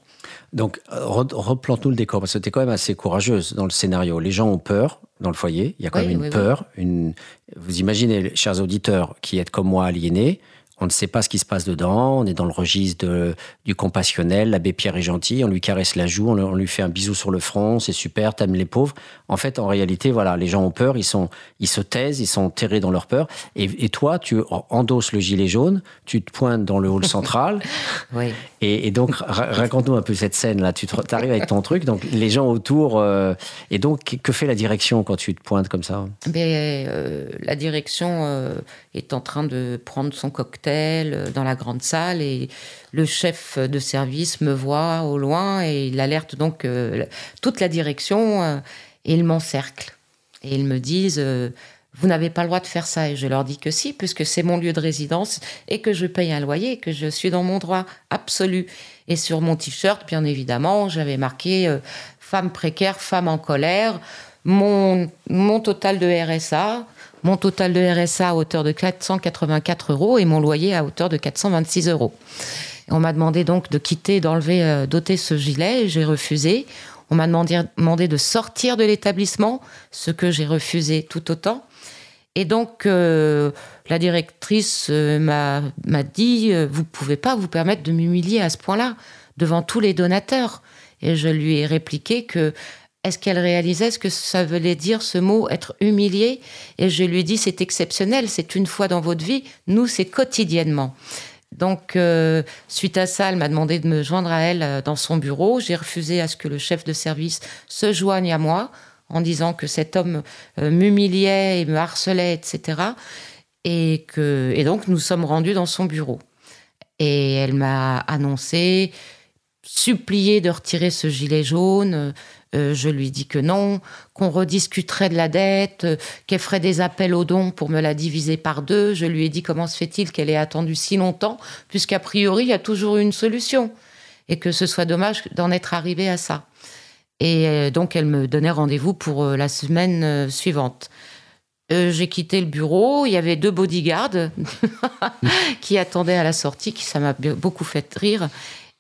Donc, euh, re- replante-nous le décor, parce que tu es quand même assez courageuse dans le scénario. Les gens ont peur dans le foyer, il y a quand Oui, même une oui, oui. peur. Une... Vous imaginez, chers auditeurs, qui êtes comme moi aliénés, on ne sait pas ce qui se passe dedans, on est dans le registre de- du compassionnel, l'abbé Pierre est gentil, on lui caresse la joue, on, lui fait un bisou sur le front, c'est super, t'aimes les pauvres. En fait, en réalité, voilà, les gens ont peur, ils, sont, ils se taisent, ils sont terrés dans leur peur. Et, et toi, tu endosses le gilet jaune, tu te pointes dans le hall central, Oui. et, et donc, ra- raconte-nous un peu cette scène-là. Tu te- arrives avec ton truc, donc les gens autour. euh, et donc, que fait la direction quand tu te pointes comme ça? Mais euh, la direction euh, est en train de prendre son cocktail euh, dans la grande salle, et le chef de service me voit au loin et il alerte donc euh, toute la direction euh, et ils m'encerclent. Et ils me disent Vous n'avez pas le droit de faire ça. Et je leur dis que si, puisque c'est mon lieu de résidence et que je paye un loyer, que je suis dans mon droit absolu. Et sur mon t-shirt, bien évidemment, j'avais marqué Femme précaire, femme en colère. Mon, mon total de RSA, mon total de RSA à hauteur de 484 euros et mon loyer à hauteur de 426 euros. On m'a demandé donc de quitter, d'enlever, euh, d'ôter ce gilet. J'ai refusé. On m'a demandé, de sortir de l'établissement, ce que j'ai refusé tout autant. Et donc, euh, la directrice euh, m'a, dit Vous pouvez pas vous permettre de m'humilier à ce point-là, devant tous les donateurs. Et je lui ai répliqué que est-ce qu'elle réalisait ce que ça voulait dire ce mot être humilié Et je lui dis c'est exceptionnel, c'est une fois dans votre vie. Nous c'est quotidiennement. Donc euh, suite à ça, elle m'a demandé de me joindre à elle euh, dans son bureau. J'ai refusé à ce que le chef de service se joigne à moi en disant que cet homme euh, m'humiliait et me harcelait, etc. Et que et donc nous sommes rendus dans son bureau. Et elle m'a annoncé supplié de retirer ce gilet jaune. Euh, je lui dis que non, qu'on rediscuterait de la dette, euh, qu'elle ferait des appels aux dons pour me la diviser par deux. Je lui ai dit comment se fait-il qu'elle ait attendu si longtemps, puisqu'a priori, il y a toujours une solution. Et que ce soit dommage d'en être arrivé à ça. Et euh, donc, elle me donnait rendez-vous pour la semaine suivante. j'ai quitté le bureau, il y avait deux bodyguards qui attendaient à la sortie, qui ça m'a beaucoup fait rire.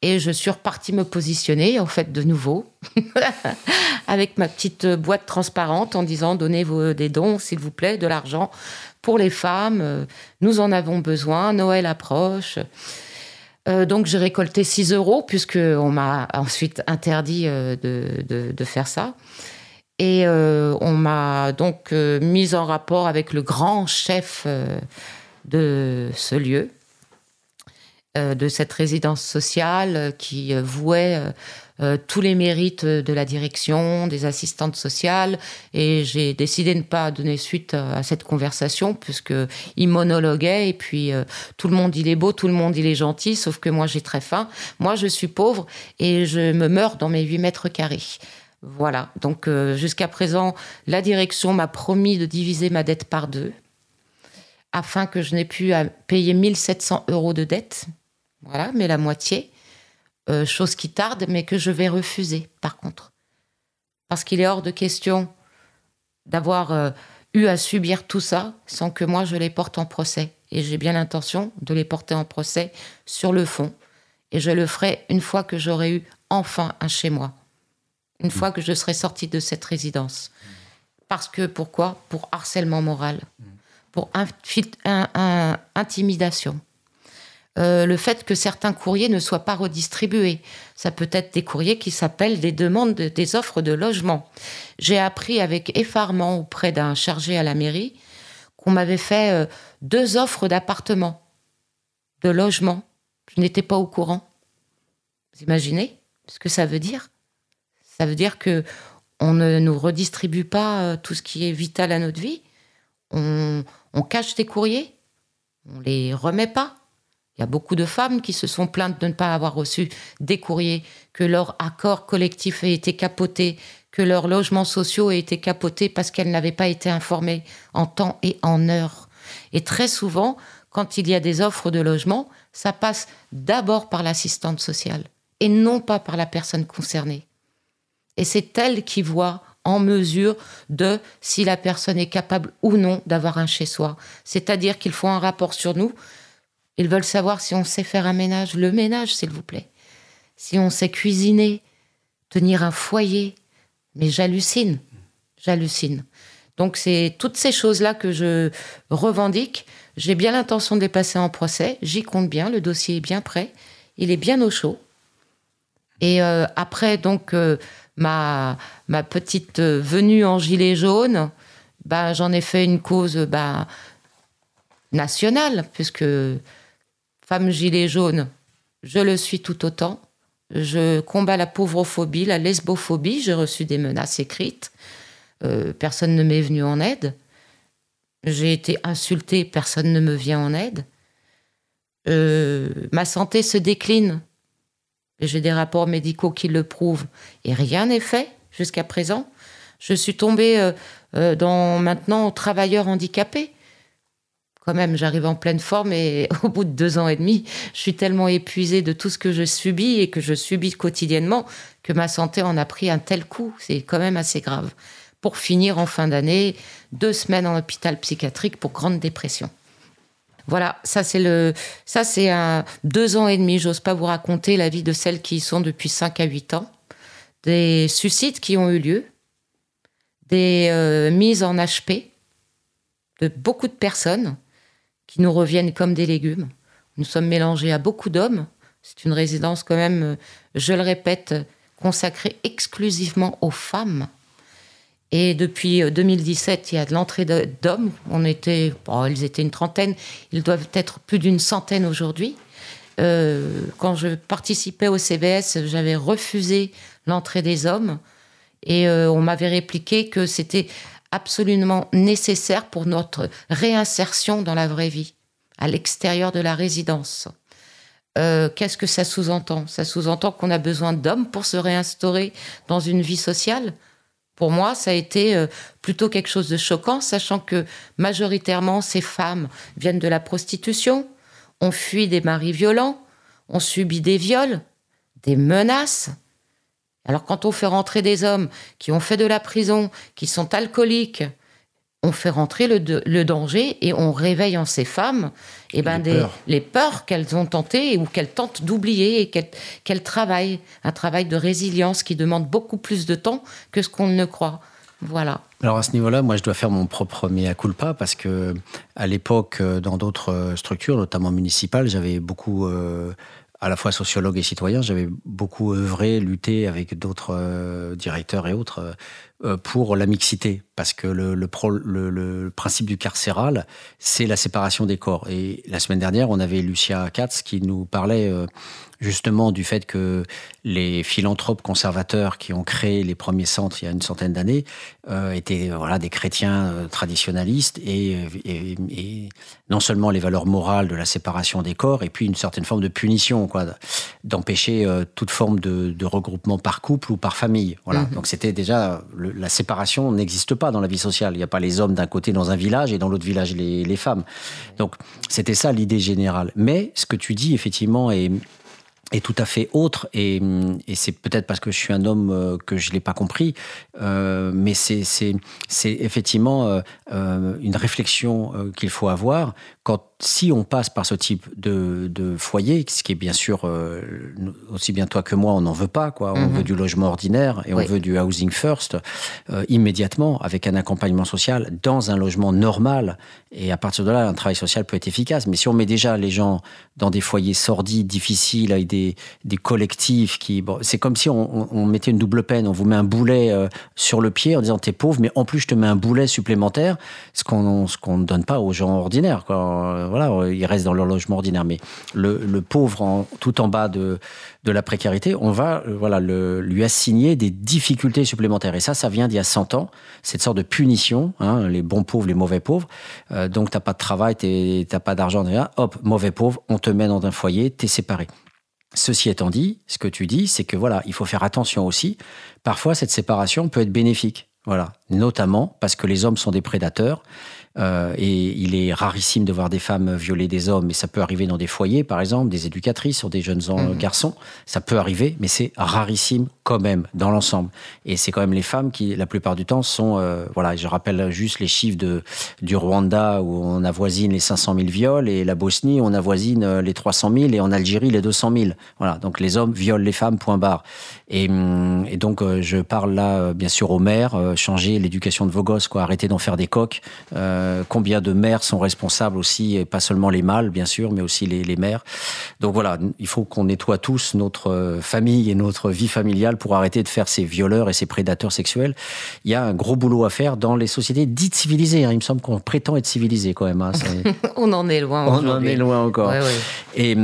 Et je suis repartie me positionner, en fait, de nouveau, avec ma petite boîte transparente en disant donnez vous des dons, s'il vous plaît, de l'argent pour les femmes. Nous en avons besoin. Noël approche. Euh, donc j'ai récolté 6 euros, puisqu'on m'a ensuite interdit euh, de, de, faire ça. Et euh, on m'a donc mise en rapport avec le grand chef de ce lieu, euh, de cette résidence sociale euh, qui euh, vouait tous les mérites de la direction, des assistantes sociales. Et j'ai décidé de ne pas donner suite à cette conversation puisqu'il monologuait et puis tout le monde il est beau, tout le monde il est gentil, sauf que moi j'ai très faim. Moi je suis pauvre et je me meurs dans mes 8 mètres carrés. Voilà, donc jusqu'à présent, la direction m'a promis de diviser ma dette par deux afin que je n'ai plus à payer 1700 euros de dette voilà, mais la moitié, euh, chose qui tarde, mais que je vais refuser, par contre. Parce qu'il est hors de question d'avoir euh, eu à subir tout ça sans que moi je les porte en procès. Et j'ai bien l'intention de les porter en procès sur le fond. Et je le ferai une fois que j'aurai eu enfin un chez moi. Une fois que je serai sortie de cette résidence. Parce que pourquoi? Pour harcèlement moral. Pour intimidation euh, le fait que certains courriers ne soient pas redistribués. Ça peut être des courriers qui s'appellent des demandes des offres de logement. J'ai appris avec effarement auprès d'un chargé à la mairie qu'on m'avait fait euh, deux offres d'appartement, de logement. Je n'étais pas au courant. Vous imaginez ce que ça veut dire? Ça veut dire que on ne nous redistribue pas euh, tout ce qui est vital à notre vie? On, on cache des courriers, on les remet pas? Il y a beaucoup de femmes qui se sont plaintes de ne pas avoir reçu des courriers, que leur accord collectif ait été capoté, que leurs logements sociaux aient été capotés parce qu'elles n'avaient pas été informées en temps et en heure. Et très souvent, quand il y a des offres de logement, ça passe d'abord par l'assistante sociale et non pas par la personne concernée. Et c'est elle qui voit en mesure de si la personne est capable ou non d'avoir un chez soi. C'est-à-dire qu'il faut un rapport sur nous ils veulent savoir si on sait faire un ménage, le ménage, s'il vous plaît. Si on sait cuisiner, tenir un foyer. Mais j'hallucine, j'hallucine. Donc c'est toutes ces choses-là que je revendique. J'ai bien l'intention de les passer en procès. J'y compte bien. Le dossier est bien prêt. Il est bien au chaud. Et euh, après donc euh, ma ma petite venue en gilet jaune, ben j'en ai fait une cause ben, nationale puisque femme gilet jaune, je le suis tout autant. Je combats la pauvrophobie, la lesbophobie. J'ai reçu des menaces écrites. Euh, personne ne m'est venu en aide. J'ai été insultée, personne ne me vient en aide. euh, ma santé se décline. J'ai des rapports médicaux qui le prouvent. Et rien n'est fait jusqu'à présent. Je suis tombée euh, euh, dans maintenant travailleurs handicapés. Quand même, j'arrive en pleine forme et au bout de deux ans et demi, je suis tellement épuisée de tout ce que je subis et que je subis quotidiennement que ma santé en a pris un tel coup. C'est quand même assez grave. Pour finir en fin d'année, deux semaines en hôpital psychiatrique pour grande dépression. Voilà, ça c'est le, ça c'est un deux ans et demi. J'ose pas vous raconter la vie de celles qui y sont depuis 5 à 8 ans, des suicides qui ont eu lieu, des euh, mises en HP de beaucoup de personnes qui nous reviennent comme des légumes. Nous sommes mélangés à beaucoup d'hommes. C'est une résidence quand même, je le répète, consacrée exclusivement aux femmes. Et depuis 2017, euh, il y a de l'entrée d'hommes. On était, ils étaient une trentaine. Ils doivent être plus d'une centaine aujourd'hui. Euh, quand je participais au CBS, j'avais refusé l'entrée des hommes et euh, on m'avait répliqué que c'était absolument nécessaire pour notre réinsertion dans la vraie vie, à l'extérieur de la résidence. Qu'est-ce que ça sous-entend? Ça sous-entend qu'on a besoin d'hommes pour se réinstaurer dans une vie sociale? Pour moi, ça a été euh, plutôt quelque chose de choquant, sachant que majoritairement, ces femmes viennent de la prostitution, ont fui des maris violents, ont subi des viols, des menaces. Alors quand on fait rentrer des hommes qui ont fait de la prison, qui sont alcooliques, on fait rentrer le, danger et on réveille en ces femmes et eh ben les, des, peurs, les peurs qu'elles ont tenté ou qu'elles tentent d'oublier et qu'elles travaillent. Un travail de résilience qui demande beaucoup plus de temps que ce qu'on ne croit. Voilà. Alors à ce niveau-là, moi je dois faire mon propre mea culpa parce que à l'époque, euh, dans d'autres structures, notamment municipales, j'avais beaucoup euh, à la fois sociologue et citoyen, j'avais beaucoup œuvré, lutté avec d'autres euh, directeurs et autres euh, pour la mixité, parce que le, le, le, principe du carcéral, c'est la séparation des corps. Et la semaine dernière, on avait Lucia Katz qui nous parlait euh, justement du fait que les philanthropes conservateurs qui ont créé les premiers centres il y a une centaine d'années euh, étaient voilà des chrétiens euh, traditionnalistes et, et, non seulement les valeurs morales de la séparation des corps et puis une certaine forme de punition quoi d'empêcher euh, toute forme de, de, regroupement par couple ou par famille voilà mmh. donc c'était déjà la séparation n'existe pas dans la vie sociale. Il n'y a pas les hommes d'un côté dans un village et dans l'autre village les, femmes. Donc c'était ça l'idée générale. Mais ce que tu dis effectivement est tout à fait autre et, c'est peut-être parce que je suis un homme euh, que je l'ai pas compris euh, mais c'est effectivement euh, une réflexion qu'il faut avoir quand si on passe par ce type de, de foyer, ce qui est bien sûr euh, aussi bien toi que moi, on n'en veut pas, quoi. On mm -hmm. veut du logement ordinaire et on veut du housing first euh, immédiatement avec un accompagnement social dans un logement normal. Et à partir de là, un travail social peut être efficace. Mais si on met déjà les gens dans des foyers sordides, difficiles, avec des, des collectifs qui, bon, c'est comme si on, on, on, mettait une double peine. On vous met un boulet euh, sur le pied en disant t'es pauvre, mais en plus je te mets un boulet supplémentaire, ce qu'on ce qu'on ne donne pas aux gens ordinaires, quoi voilà, ils restent dans leur logement ordinaire. Mais le, pauvre, tout en bas de, de la précarité, on va euh, voilà, le, lui assigner des difficultés supplémentaires. Et ça, ça vient d'il y a 100 ans, cette sorte de punition, hein, les bons pauvres, les mauvais pauvres. Euh, donc, tu n'as pas de travail, tu n'as pas d'argent, hop, mauvais pauvre, on te met dans un foyer, tu es séparé. Ceci étant dit, ce que tu dis, c'est que voilà, il faut faire attention aussi. Parfois, cette séparation peut être bénéfique. Voilà, notamment parce que les hommes sont des prédateurs euh, et il est rarissime de voir des femmes violer des hommes, mais ça peut arriver dans des foyers, par exemple, des éducatrices ou des jeunes mmh. garçons. Ça peut arriver, mais c'est rarissime quand même dans l'ensemble. Et c'est quand même les femmes qui, la plupart du temps, sont. Euh, voilà, je rappelle juste les chiffres de, du Rwanda où on avoisine les 500 000 viols et la Bosnie, on avoisine euh, les 300 000 et en Algérie les 200 000. Voilà, donc les hommes violent les femmes, point barre. Et, hum, et donc, euh, je parle là, bien sûr, aux mères, changer l'éducation de vos gosses, quoi, arrêter d'en faire des coques. Euh, euh, combien de mères sont responsables aussi, et pas seulement les mâles, bien sûr, mais aussi les, les mères. Donc voilà, il faut qu'on nettoie tous notre euh, famille et notre vie familiale pour arrêter de faire ces violeurs et ces prédateurs sexuels. Il y a un gros boulot à faire dans les sociétés dites civilisées. Hein. Il me semble qu'on prétend être civilisé quand même. Hein. On en est loin. On en est loin encore. Ouais, ouais. Et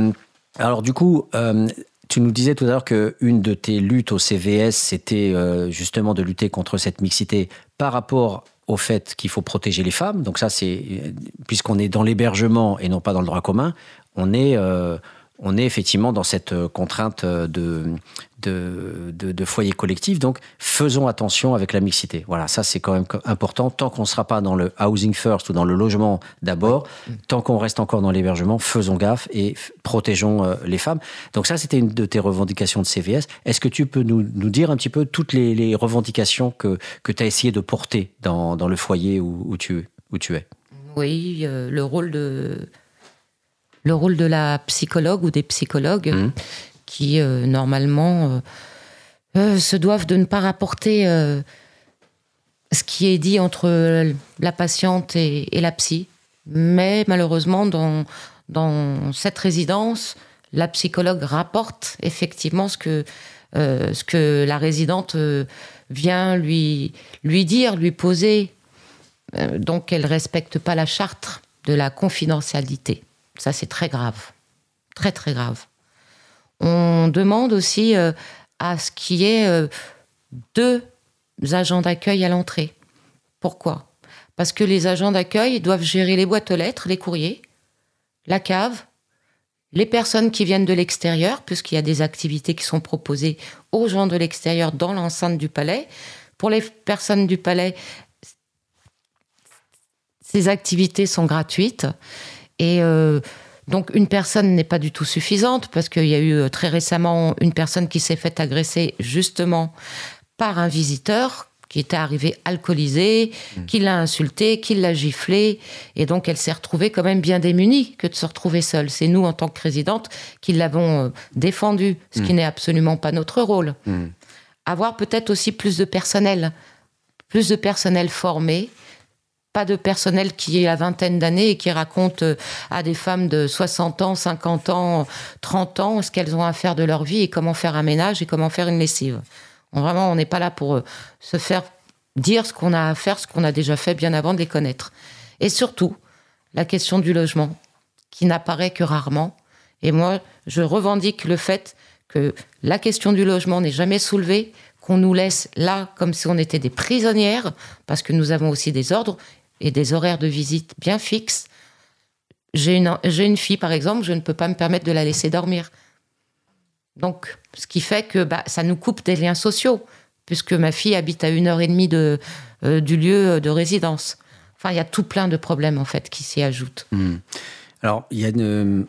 alors du coup, euh, tu nous disais tout à l'heure qu'une de tes luttes au CVS, c'était euh, justement de lutter contre cette mixité par rapport au fait qu'il faut protéger les femmes. Donc ça, c'est puisqu'on est dans l'hébergement et non pas dans le droit commun, on est on est effectivement dans cette euh, contrainte euh, de, de, de, foyer collectif. Donc, faisons attention avec la mixité. Voilà, ça c'est quand même important. Tant qu'on ne sera pas dans le housing first ou dans le logement d'abord, tant qu'on reste encore dans l'hébergement, faisons gaffe et protégeons euh, les femmes. Donc ça, c'était une de tes revendications de CVS. Est-ce que tu peux nous, nous, dire un petit peu toutes les, revendications que, que tu as essayé de porter dans, dans le foyer où, où, tu, où tu es? Oui, le rôle de le rôle de la psychologue ou des psychologues mmh. Qui, euh, normalement, euh, euh, se doivent de ne pas rapporter ce qui est dit entre la patiente et, la psy. Mais malheureusement, dans, dans cette résidence, la psychologue rapporte effectivement ce que, ce que la résidente vient lui, lui dire, lui poser. donc elle ne respecte pas la charte de la confidentialité. Ça, c'est très grave. Très, très grave. On demande aussi euh, à ce qu'il y ait euh, deux agents d'accueil à l'entrée. Pourquoi? Parce que les agents d'accueil doivent gérer les boîtes aux lettres, les courriers, la cave, les personnes qui viennent de l'extérieur, puisqu'il y a des activités qui sont proposées aux gens de l'extérieur dans l'enceinte du palais. Pour les personnes du palais, ces activités sont gratuites. Et euh, donc une personne n'est pas du tout suffisante parce qu'il y a eu euh, très récemment une personne qui s'est fait agresser justement par un visiteur qui était arrivé alcoolisé, mmh. qui l'a insulté, qui l'a giflé, et donc elle s'est retrouvée quand même bien démunie que de se retrouver seule. C'est nous, en tant que présidente, qui l'avons euh, défendue, ce qui mmh. n'est absolument pas notre rôle. Mmh. Avoir peut-être aussi plus de personnel, plus de personnel formé, pas de personnel qui est à vingtaine d'années et qui raconte euh, à des femmes de 60 ans, 50 ans, 30 ans ce qu'elles ont à faire de leur vie et comment faire un ménage et comment faire une lessive. Vraiment, on n'est pas là pour euh, se faire dire ce qu'on a à faire, ce qu'on a déjà fait bien avant de les connaître. Et surtout, la question du logement, qui n'apparaît que rarement. Et moi, je revendique le fait que la question du logement n'est jamais soulevée, qu'on nous laisse là comme si on était des prisonnières, parce que nous avons aussi des ordres, et des horaires de visite bien fixes. J'ai une, une fille, par exemple, je ne peux pas me permettre de la laisser dormir. Donc, ce qui fait que bah, ça nous coupe des liens sociaux, puisque ma fille habite à une heure et demie de, euh, du lieu de résidence. Enfin, il y a tout plein de problèmes, en fait, qui s'y ajoutent. Hmm. Alors, il y a une,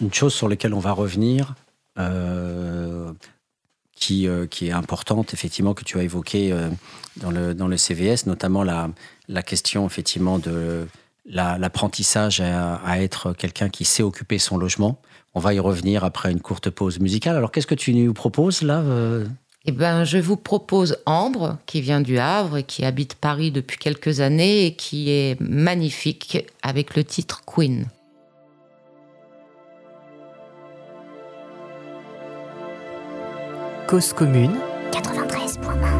une, chose sur laquelle on va revenir, euh, qui, euh, qui est importante, effectivement, que tu as évoquée dans, le, dans le CVS, notamment la, la question effectivement de l'apprentissage à, être quelqu'un qui sait occuper son logement. On va y revenir après une courte pause musicale. Alors qu'est-ce que tu nous proposes là euh? eh ben, je vous propose Ambre, qui vient du Havre et qui habite Paris depuis quelques années et qui est magnifique avec le titre Queen. Cause commune 93.1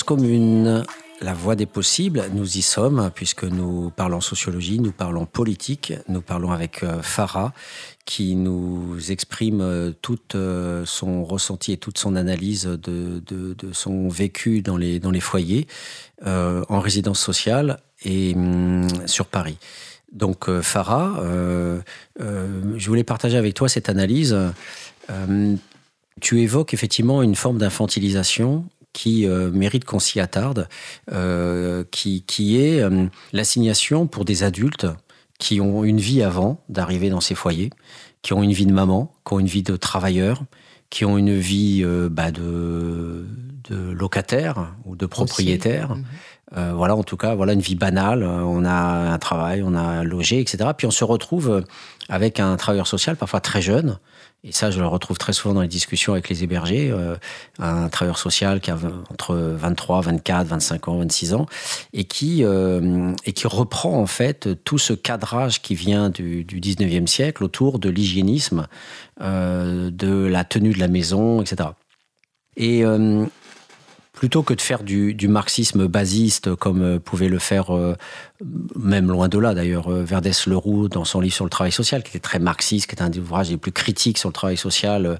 Commune, la voie des possibles, nous y sommes, puisque nous parlons sociologie, nous parlons politique, nous parlons avec euh, Farah, qui nous exprime euh, tout euh, son ressenti et toute son analyse de, son vécu dans les, foyers, en résidence sociale et hum, sur Paris. Donc Farah, je voulais partager avec toi cette analyse. Tu évoques effectivement une forme d'infantilisation qui euh, mérite qu'on s'y attarde, euh, qui, qui est euh, l'assignation pour des adultes qui ont une vie avant d'arriver dans ces foyers, qui ont une vie de maman, qui ont une vie de travailleur, qui ont une vie bah, de, de locataire ou de propriétaire. Mhm. Voilà, en tout cas, voilà une vie banale. On a un travail, on a logé, etc. Puis on se retrouve avec un travailleur social, parfois très jeune. Et ça, je le retrouve très souvent dans les discussions avec les hébergés. euh, un travailleur social qui a entre 23, 24, 25 ans, 26 ans, et qui, euh, et qui reprend en fait tout ce cadrage qui vient du, du 19e siècle autour de l'hygiénisme, euh, de la tenue de la maison, etc. Et plutôt que de faire du, marxisme basiste comme pouvait le faire, même loin de là d'ailleurs, euh, Verdès Leroux dans son livre sur le travail social, qui était très marxiste, qui est un des ouvrages les plus critiques sur le travail social, euh,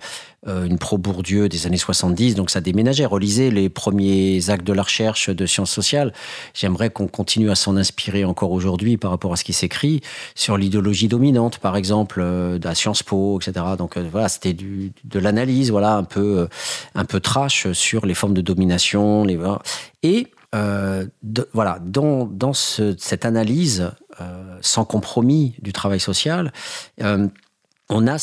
euh, une pro-Bourdieu des années 70, donc ça déménageait. Relisez les premiers actes de la recherche de sciences sociales. J'aimerais qu'on continue à s'en inspirer encore aujourd'hui par rapport à ce qui s'écrit sur l'idéologie dominante, par exemple, euh, la Sciences Po, etc. Donc voilà, c'était de l'analyse, voilà, un peu, un peu trash sur les formes de domination. Les... Et euh, voilà, dans, dans ce- cette analyse euh, sans compromis du travail social, euh, on a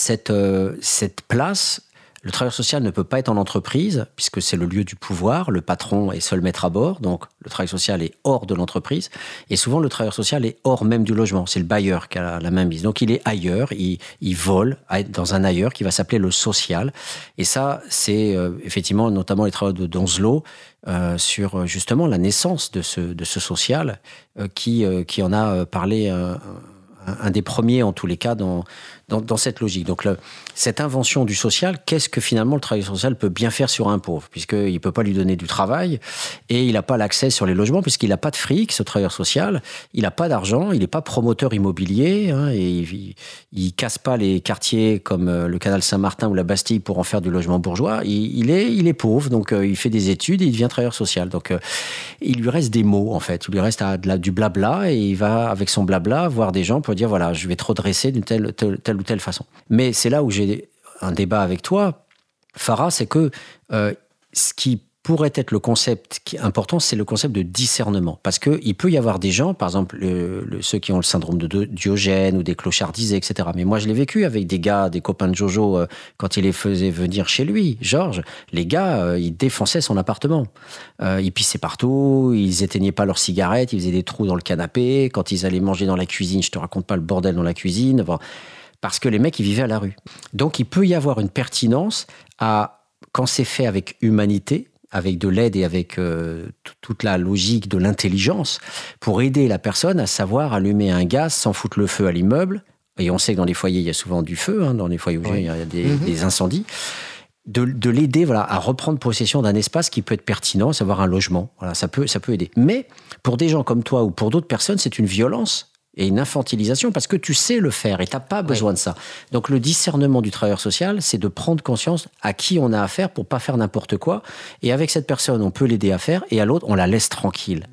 cette place. Le travailleur social ne peut pas être en entreprise, puisque c'est le lieu du pouvoir, le patron est seul maître à bord, donc le travail social est hors de l'entreprise, et souvent le travailleur social est hors même du logement, c'est le bailleur qui a la, la main mise. Donc il est ailleurs, il, vole dans un ailleurs qui va s'appeler le social, et ça c'est euh, effectivement notamment les travaux de Donzelot, euh, sur euh, justement la naissance de ce, social, euh, qui, qui en a parlé un des premiers en tous les cas dans, dans, cette logique. Donc cette invention du social, qu'est-ce que finalement le travail social peut bien faire sur un pauvre? Puisqu'il ne peut pas lui donner du travail et il n'a pas l'accès sur les logements puisqu'il n'a pas de fric, ce travailleur social, il n'a pas d'argent, il n'est pas promoteur immobilier hein, et il, il casse pas les quartiers comme euh, le canal Saint-Martin ou la Bastille pour en faire du logement bourgeois. Il, est, pauvre, donc euh, il fait des études et il devient travailleur social. Donc euh, il lui reste des mots en fait, il lui reste du blabla et il va avec son blabla voir des gens pour dire voilà, je vais te redresser d'une telle, telle, telle ou telle façon. Mais c'est là où j'ai un débat avec toi, Farah, c'est que euh, ce qui pourrait être le concept important, c'est le concept de discernement. Parce qu'il peut y avoir des gens, par exemple le- le- ceux qui ont le syndrome de Dio- Diogène ou des clochardisés, etc. Mais moi, je l'ai vécu avec des gars, des copains de Jojo, euh, quand il les faisait venir chez lui. Georges, les gars, euh, ils défonçaient son appartement. Ils pissaient partout, ils éteignaient pas leurs cigarettes, ils faisaient des trous dans le canapé. Quand ils allaient manger dans la cuisine, je te raconte pas le bordel dans la cuisine. Parce que les mecs, ils vivaient à la rue. Donc, il peut y avoir une pertinence à, quand c'est fait avec humanité, avec de l'aide et avec euh, toute la logique de l'intelligence, pour aider la personne à savoir allumer un gaz sans foutre le feu à l'immeuble. Et on sait que dans les foyers, il y a souvent du feu, hein, dans les foyers où Oui. il y a des, Mhm. des incendies. De, de l'aider voilà, à reprendre possession d'un espace qui peut être pertinent, à savoir un logement. Voilà, ça, peut, ça peut aider. Mais pour des gens comme toi ou pour d'autres personnes, c'est une violence et une infantilisation parce que tu sais le faire et tu n'as pas besoin de ça. Donc le discernement du travailleur social, c'est de prendre conscience à qui on a affaire pour pas faire n'importe quoi. Et avec cette personne, on peut l'aider à faire et à l'autre, on la laisse tranquille.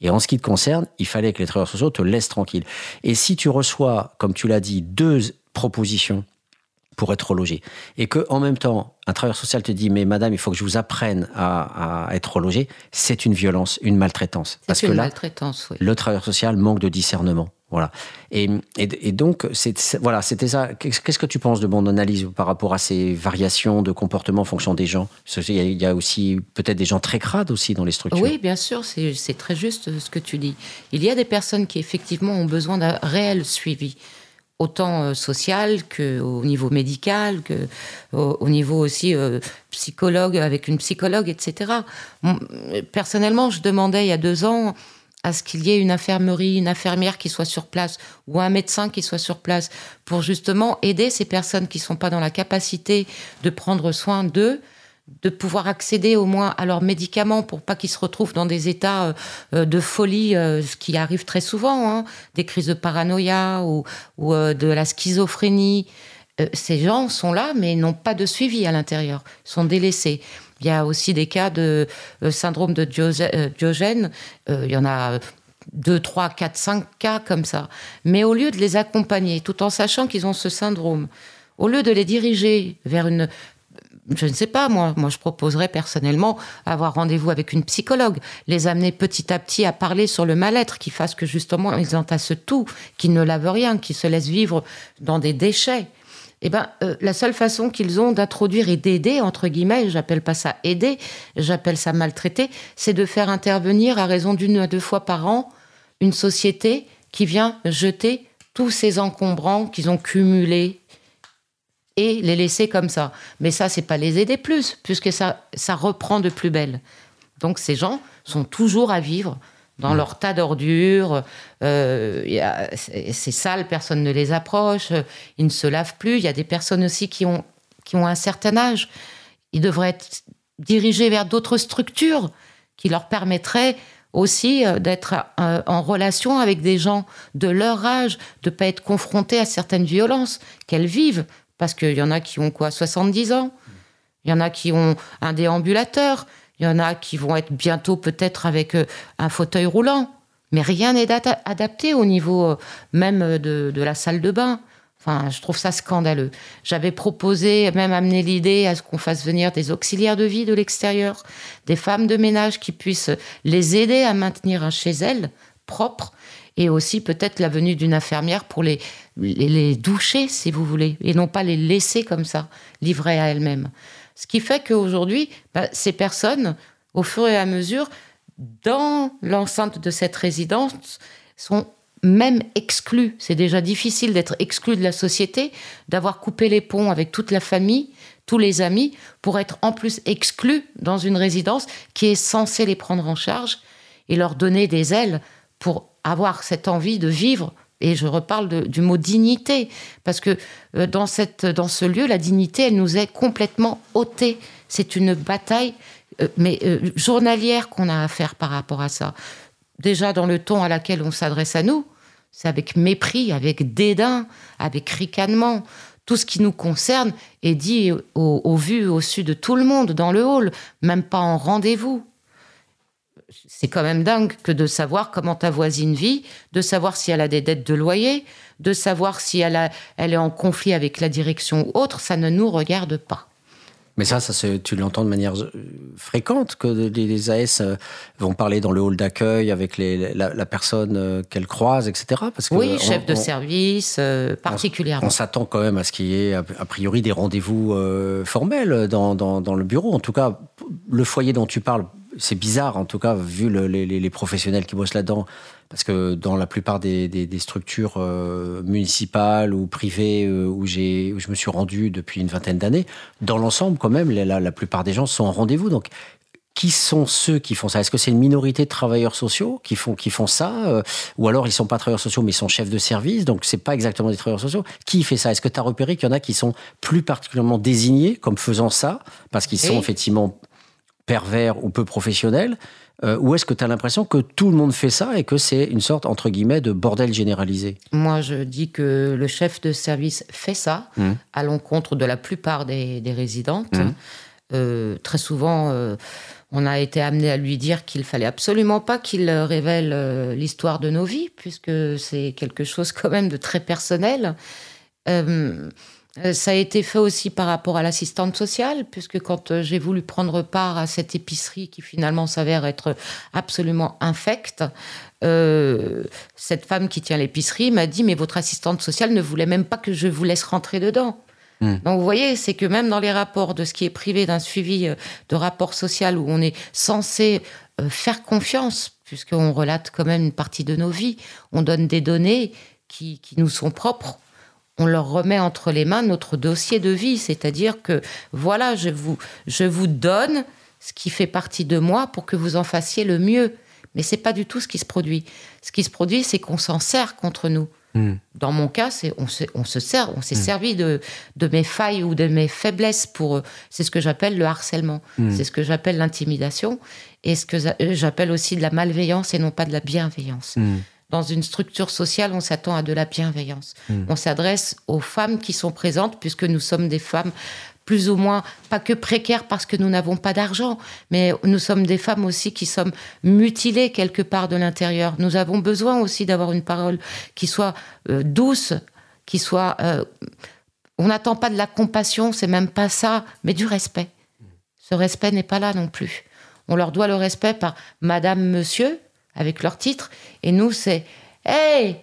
Et en ce qui te concerne, il fallait que les travailleurs sociaux te laissent tranquille. Et si tu reçois, comme tu l'as dit, deux propositions pour être relogé, et que en même temps, un travailleur social te dit, mais madame, il faut que je vous apprenne à, à être relogé, c'est une violence, une maltraitance. Parce C'est que une là, maltraitance, oui. le travailleur social manque de discernement. Voilà. Et, et, et donc, voilà, c'était ça. Qu'est-ce que tu penses de mon analyse par rapport à ces variations de comportement en fonction des gens? Il y a aussi peut-être des gens très crades aussi dans les structures. Oui, bien sûr, c'est très juste ce que tu dis. Il y a des personnes qui effectivement ont besoin d'un réel suivi, autant euh, social qu'au niveau médical, que au, au niveau aussi euh, psychologue avec une psychologue, etc. Euh, Personnellement, je demandais il y a deux ans à ce qu'il y ait une infirmerie, une infirmière qui soit sur place ou un médecin qui soit sur place pour justement aider ces personnes qui ne sont pas dans la capacité de prendre soin d'eux de pouvoir accéder au moins à leurs médicaments pour pas qu'ils se retrouvent dans des états euh, de folie, euh, ce qui arrive très souvent, hein, des crises de paranoïa ou, ou, euh, de la schizophrénie. Ces gens sont là, mais n'ont pas de suivi à l'intérieur, sont délaissés. Il y a aussi des cas de euh, syndrome de euh, Diogène. Euh, il y en a deux, trois, quatre, cinq cas comme ça. Mais au lieu de les accompagner, tout en sachant qu'ils ont ce syndrome, au lieu de les diriger vers une je ne sais pas, moi, moi je proposerais personnellement avoir rendez-vous avec une psychologue, les amener petit à petit à parler sur le mal-être, qui fasse que justement ils entassent tout, qu'ils ne lavent rien, qu'ils se laissent vivre dans des déchets. Eh ben, euh, la seule façon qu'ils ont d'introduire et d'aider, entre guillemets, j'appelle pas ça aider, j'appelle ça maltraiter, c'est de faire intervenir à raison d'une à deux fois par an une société qui vient jeter tous ces encombrants qu'ils ont cumulés et les laisser comme ça. Mais ça, c'est pas les aider plus, puisque ça, ça reprend de plus belle. Donc ces gens sont toujours à vivre dans leur tas d'ordures. Euh, c'est sale, personne ne les approche. Ils ne se lavent plus. Il y a des personnes aussi qui ont, qui ont un certain âge. Ils devraient être dirigés vers d'autres structures qui leur permettraient aussi euh, d'être euh, en relation avec des gens de leur âge, de pas être confrontés à certaines violences qu'elles vivent. Parce qu'il y en a qui ont quoi 70 ans? Il y en a qui ont un déambulateur, il y en a qui vont être bientôt peut-être avec euh, un fauteuil roulant. Mais rien n'est adapté au niveau euh, même de, de la salle de bain. Enfin, je trouve ça scandaleux. J'avais proposé, même amené l'idée à ce qu'on fasse venir des auxiliaires de vie de l'extérieur, des femmes de ménage qui puissent les aider à maintenir un chez elles propre, et aussi peut-être la venue d'une infirmière pour les, les, les doucher, si vous voulez, et non pas les laisser comme ça, livrées à elles-mêmes. Ce qui fait qu'aujourd'hui, bah, ces personnes, au fur et à mesure, dans l'enceinte de cette résidence, sont même exclues. C'est déjà difficile d'être exclu de la société, d'avoir coupé les ponts avec toute la famille, tous les amis, pour être en plus exclu dans une résidence qui est censée les prendre en charge et leur donner des ailes pour avoir cette envie de vivre Et je reparle du mot dignité, parce que euh, dans, cette, dans ce lieu, la dignité, elle nous est complètement ôtée. C'est une bataille, euh, mais euh, journalière qu'on a à faire par rapport à ça. Déjà dans le ton à laquelle on s'adresse à nous, c'est avec mépris, avec dédain, avec ricanement. Tout ce qui nous concerne est dit au, au vu, au su de tout le monde, dans le hall, même pas en rendez-vous c'est quand même dingue que de savoir comment ta voisine vit, de savoir si elle a des dettes de loyer, de savoir si elle, a- elle est en conflit avec la direction ou autre, ça ne nous regarde pas. Mais ça, ça tu l'entends de manière euh, fréquente, que les, AS euh, vont parler dans le hall d'accueil avec les- la, la personne euh, qu'elles croisent, etc. Parce que Oui, on- chef de on- service, euh, particulièrement. On s'attend quand même à ce qu'il y ait a a priori des rendez-vous euh, formels dans, dans, dans le bureau. En tout cas, le foyer dont tu parles, c'est bizarre, en tout cas, vu le- les, professionnels qui bossent là-dedans. Parce que dans la plupart des, des- des structures euh, municipales ou privées euh, où, où je me suis rendu depuis une vingtaine d'années, dans l'ensemble, quand même, la, la plupart des gens sont en rendez-vous. Donc, qui sont ceux qui font ça? Est-ce que c'est une minorité de travailleurs sociaux qui font, qui font ça euh, Ou alors ils sont pas travailleurs sociaux mais ils sont chefs de service, donc c'est pas exactement des travailleurs sociaux? Qui fait ça? Est-ce que tu as repéré qu'il y en a qui sont plus particulièrement désignés comme faisant ça parce qu'ils sont Oui. effectivement pervers ou peu professionnels euh, Ou est-ce que tu as l'impression que tout le monde fait ça et que c'est une sorte, entre guillemets, de bordel généralisé? Moi, je dis que le chef de service fait ça Mmh. à l'encontre de la plupart des, des résidentes. Mhm. Euh, très souvent, euh, on a été amené à lui dire qu'il fallait absolument pas qu'il révèle l'histoire de nos vies, puisque c'est quelque chose quand même de très personnel. Euh, ça a été fait aussi par rapport à l'assistante sociale, puisque quand euh, j'ai voulu prendre part à cette épicerie qui finalement s'avère être absolument infecte, euh, cette femme qui tient l'épicerie m'a dit mais votre assistante sociale ne voulait même pas que je vous laisse rentrer dedans. Hmm. Donc vous voyez, c'est que même dans les rapports de ce qui est privé d'un suivi de rapport social où on est censé faire confiance, puisqu'on relate quand même une partie de nos vies, on donne des données qui, qui nous sont propres, on leur remet entre les mains notre dossier de vie, c'est-à-dire que voilà, je vous, je vous donne ce qui fait partie de moi pour que vous en fassiez le mieux. Mais c'est pas du tout ce qui se produit. Ce qui se produit, c'est qu'on s'en sert contre nous. Dans mon cas, c'est on se, on se sert, on s'est servi de, de mes failles ou de mes faiblesses pour. euh, C'est ce que j'appelle le harcèlement. C'est ce que j'appelle l'intimidation et ce que euh, j'appelle aussi de la malveillance et non pas de la bienveillance. Dans une structure sociale, on s'attend à de la bienveillance. On s'adresse aux femmes qui sont présentes, puisque nous sommes des femmes plus ou moins, pas que précaires parce que nous n'avons pas d'argent, mais nous sommes des femmes aussi qui sommes mutilées quelque part de l'intérieur. Nous avons besoin aussi d'avoir une parole qui soit euh, douce, qui soit... euh, on n'attend pas de la compassion, c'est même pas ça, mais du respect. Ce respect n'est pas là non plus. On leur doit le respect par Madame, Monsieur, avec leur titre, et nous, c'est Hey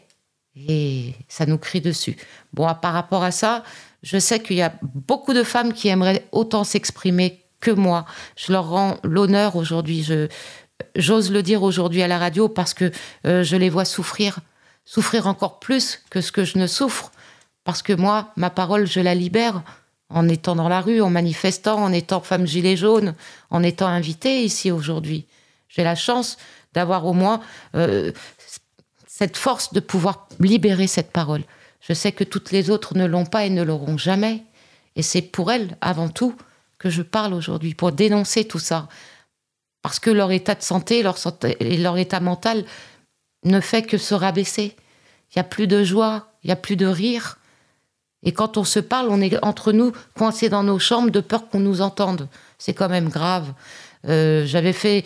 Et ça nous crie dessus. Bon, par rapport à ça, je sais qu'il y a beaucoup de femmes qui aimeraient autant s'exprimer que moi. Je leur rends l'honneur aujourd'hui. Je, j'ose le dire aujourd'hui à la radio parce que euh, je les vois souffrir, souffrir encore plus que ce que je ne souffre. Parce que moi, ma parole, je la libère en étant dans la rue, en manifestant, en étant femme gilet jaune, en étant invitée ici aujourd'hui. J'ai la chance d'avoir au moins euh, cette force de pouvoir libérer cette parole. Je sais que toutes les autres ne l'ont pas et ne l'auront jamais. Et c'est pour elles, avant tout, que je parle aujourd'hui, pour dénoncer tout ça. Parce que leur état de santé, leur et leur état mental ne fait que se rabaisser. Il n'y a plus de joie, il n'y a plus de rire. Et quand on se parle, on est entre nous coincés dans nos chambres de peur qu'on nous entende. C'est quand même grave. Euh, J'avais fait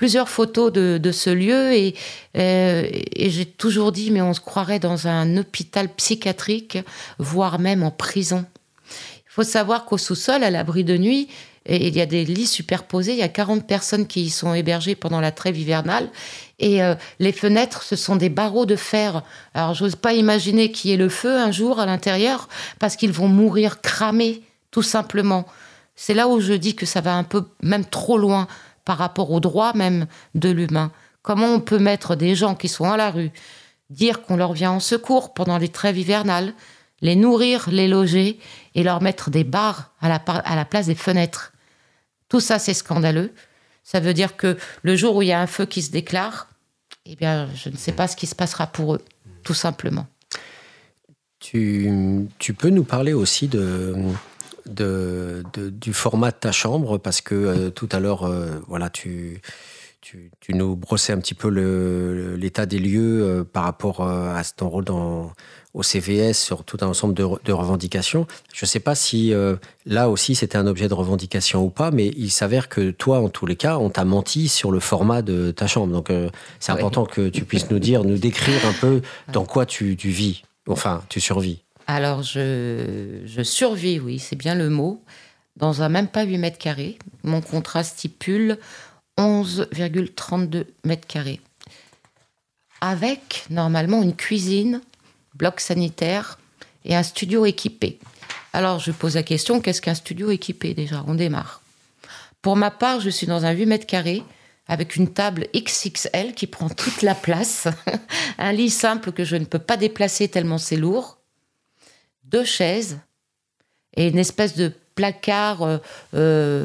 plusieurs photos de, ce lieu et, euh, et j'ai toujours dit, mais on se croirait dans un hôpital psychiatrique, voire même en prison. Il faut savoir qu'au sous-sol, à l'abri de nuit, il y a des lits superposés, il y a 40 personnes qui y sont hébergées pendant la trêve hivernale. Et euh, les fenêtres, ce sont des barreaux de fer. Alors, j'ose pas imaginer qu'il y ait le feu un jour à l'intérieur, parce qu'ils vont mourir cramés, tout simplement. C'est là où je dis que ça va un peu, même trop loin, par rapport aux droits même de l'humain. Comment on peut mettre des gens qui sont à la rue, dire qu'on leur vient en secours pendant les trêves hivernales, les nourrir, les loger et leur mettre des barres à la, à la place des fenêtres? Tout ça, c'est scandaleux. Ça veut dire que le jour où il y a un feu qui se déclare, eh bien, je ne sais pas ce qui se passera pour eux. tout simplement. Tu, tu peux nous parler aussi de, de, de- du format de ta chambre parce que euh, tout à l'heure, euh, voilà, tu, tu, tu nous brossais un petit peu l'état des lieux euh, par rapport à ton rôle dans, au CVS sur tout un ensemble de, de revendications. Je ne sais pas si là aussi c'était un objet de revendication ou pas, mais il s'avère que toi, en tous les cas, on t'a menti sur le format de ta chambre. Donc c'est important que tu puisses nous dire, nous décrire un peu dans quoi tu, tu vis, enfin tu survis. Alors, je, survis, oui, c'est bien le mot, dans un même pas 8 mètres carrés. Mon contrat stipule 11,32 mètres carrés. Avec, normalement, une cuisine, bloc sanitaire et un studio équipé. Alors, je pose la question, qu'est-ce qu'un studio équipé déjà? On démarre. Pour ma part, je suis dans un 8 mètres carrés avec une table XXL qui prend toute la place, un lit simple que je ne peux pas déplacer tellement c'est lourd, deux chaises et une espèce de placard euh, euh,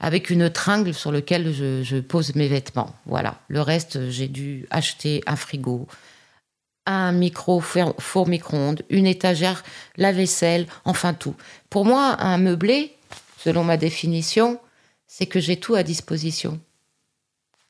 avec une tringle sur lequel je, je pose mes vêtements. Voilà. Le reste, j'ai dû acheter un frigo, un micro four, four micro-ondes, une étagère, la vaisselle, enfin tout. Pour moi, un meublé, selon ma définition, c'est que j'ai tout à disposition.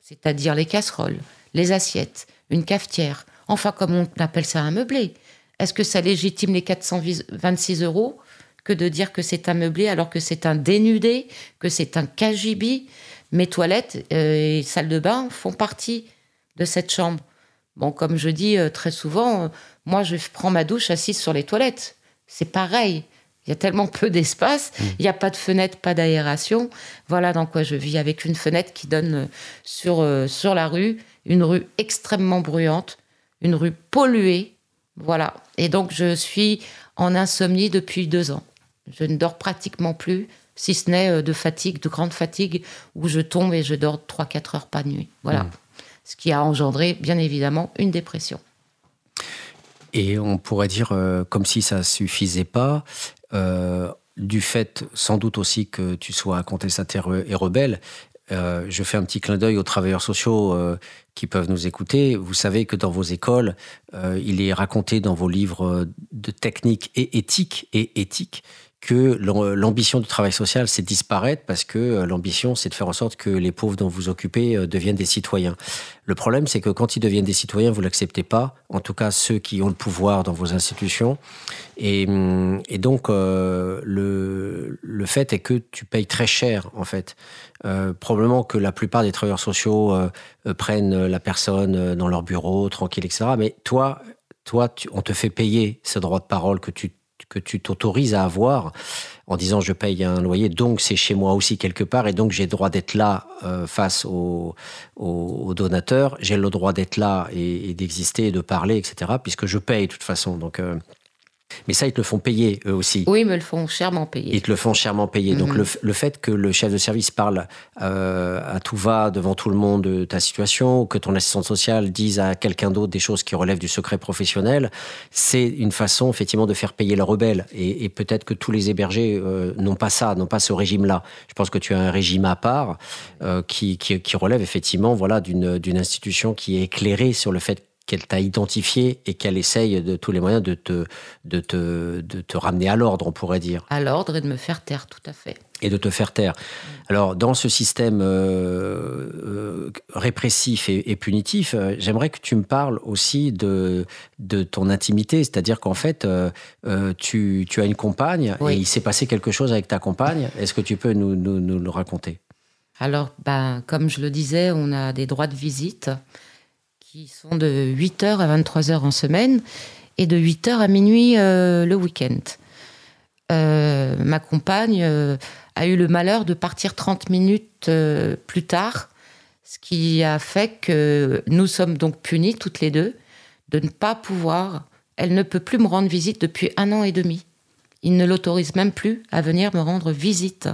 C'est-à-dire les casseroles, les assiettes, une cafetière, enfin comme on appelle ça un meublé. Est-ce que ça légitime les 426 euros que de dire que c'est un meublé alors que c'est un dénudé, que c'est un cagibi Mes toilettes euh, et salles de bain font partie de cette chambre. Bon, comme je dis euh, très souvent, euh, moi je prends ma douche assise sur les toilettes. C'est pareil. Il y a tellement peu d'espace, il n'y a pas de fenêtre, pas d'aération. Voilà dans quoi je vis, avec une fenêtre qui donne sur, sur la rue, une rue extrêmement bruyante, une rue polluée. Voilà. Et donc je suis en insomnie depuis deux ans. Je ne dors pratiquement plus, si ce n'est euh, de fatigue, de grande fatigue, où je tombe et je dors 3-4 heures par nuit. Voilà. Ce qui a engendré, bien évidemment, une dépression. Et on pourrait dire, euh, comme si ça suffisait pas, euh, du fait sans doute aussi que tu sois contestataire et rebelle, euh, je fais un petit clin d'œil aux travailleurs sociaux euh, qui peuvent nous écouter. Vous savez que dans vos écoles, euh, il est raconté dans vos livres de technique et éthique et éthique que l'am- l'ambition du travail social, c'est disparaître parce que euh, l'ambition, c'est de faire en sorte que les pauvres dont vous occupez euh, deviennent des citoyens. Le problème, c'est que quand ils deviennent des citoyens, vous l'acceptez pas. En tout cas, ceux qui ont le pouvoir dans vos institutions. Et, et donc, euh, le, le fait est que tu payes très cher, en fait. Probablement que la plupart des travailleurs sociaux prennent la personne dans leur bureau, tranquille, etc. Mais toi, toi on te fait payer ce droit de parole que tu que tu t'autorises à avoir en disant je paye un loyer, donc c'est chez moi aussi quelque part, et donc j'ai le droit d'être là euh, face aux, donateurs, j'ai le droit d'être là et, et d'exister, et de parler, etc., puisque je paye de toute façon. Donc, euh, mais ça, ils te le font payer eux aussi. Oui, me le font chèrement payer. Ils te le font chèrement payer. Donc Mhm. le, le fait que le chef de service parle euh, à tout va devant tout le monde de ta situation, ou que ton assistante sociale dise à quelqu'un d'autre des choses qui relèvent du secret professionnel, c'est une façon effectivement de faire payer le rebelle. Et, et peut-être que tous les hébergés euh, n'ont pas ça, n'ont pas ce régime-là. Je pense que tu as un régime à part euh, qui, qui, qui relève effectivement voilà, d'une d'une institution qui est éclairée sur le fait qu'elle t'a identifié et qu'elle essaye de tous les moyens de te, de te, de te ramener à l'ordre, on pourrait dire À l'ordre et de me faire taire, tout à fait. et de te faire taire. Alors, dans ce système euh, euh, répressif et, et punitif, euh, j'aimerais que tu me parles aussi de, de ton intimité, c'est-à-dire qu'en fait, tu, tu as une compagne Oui. et il s'est passé quelque chose avec ta compagne. Est-ce que tu peux nous, nous, nous le raconter? Alors, ben, comme je le disais, on a des droits de visite qui sont de 8h à 23h en semaine et de 8h à minuit euh, le week-end. Euh, ma compagne euh, a eu le malheur de partir 30 minutes plus tard, ce qui a fait que nous sommes donc punis toutes les deux de ne pas pouvoir. Elle ne peut plus me rendre visite depuis un an et demi. Il ne l'autorise même plus à venir me rendre visite.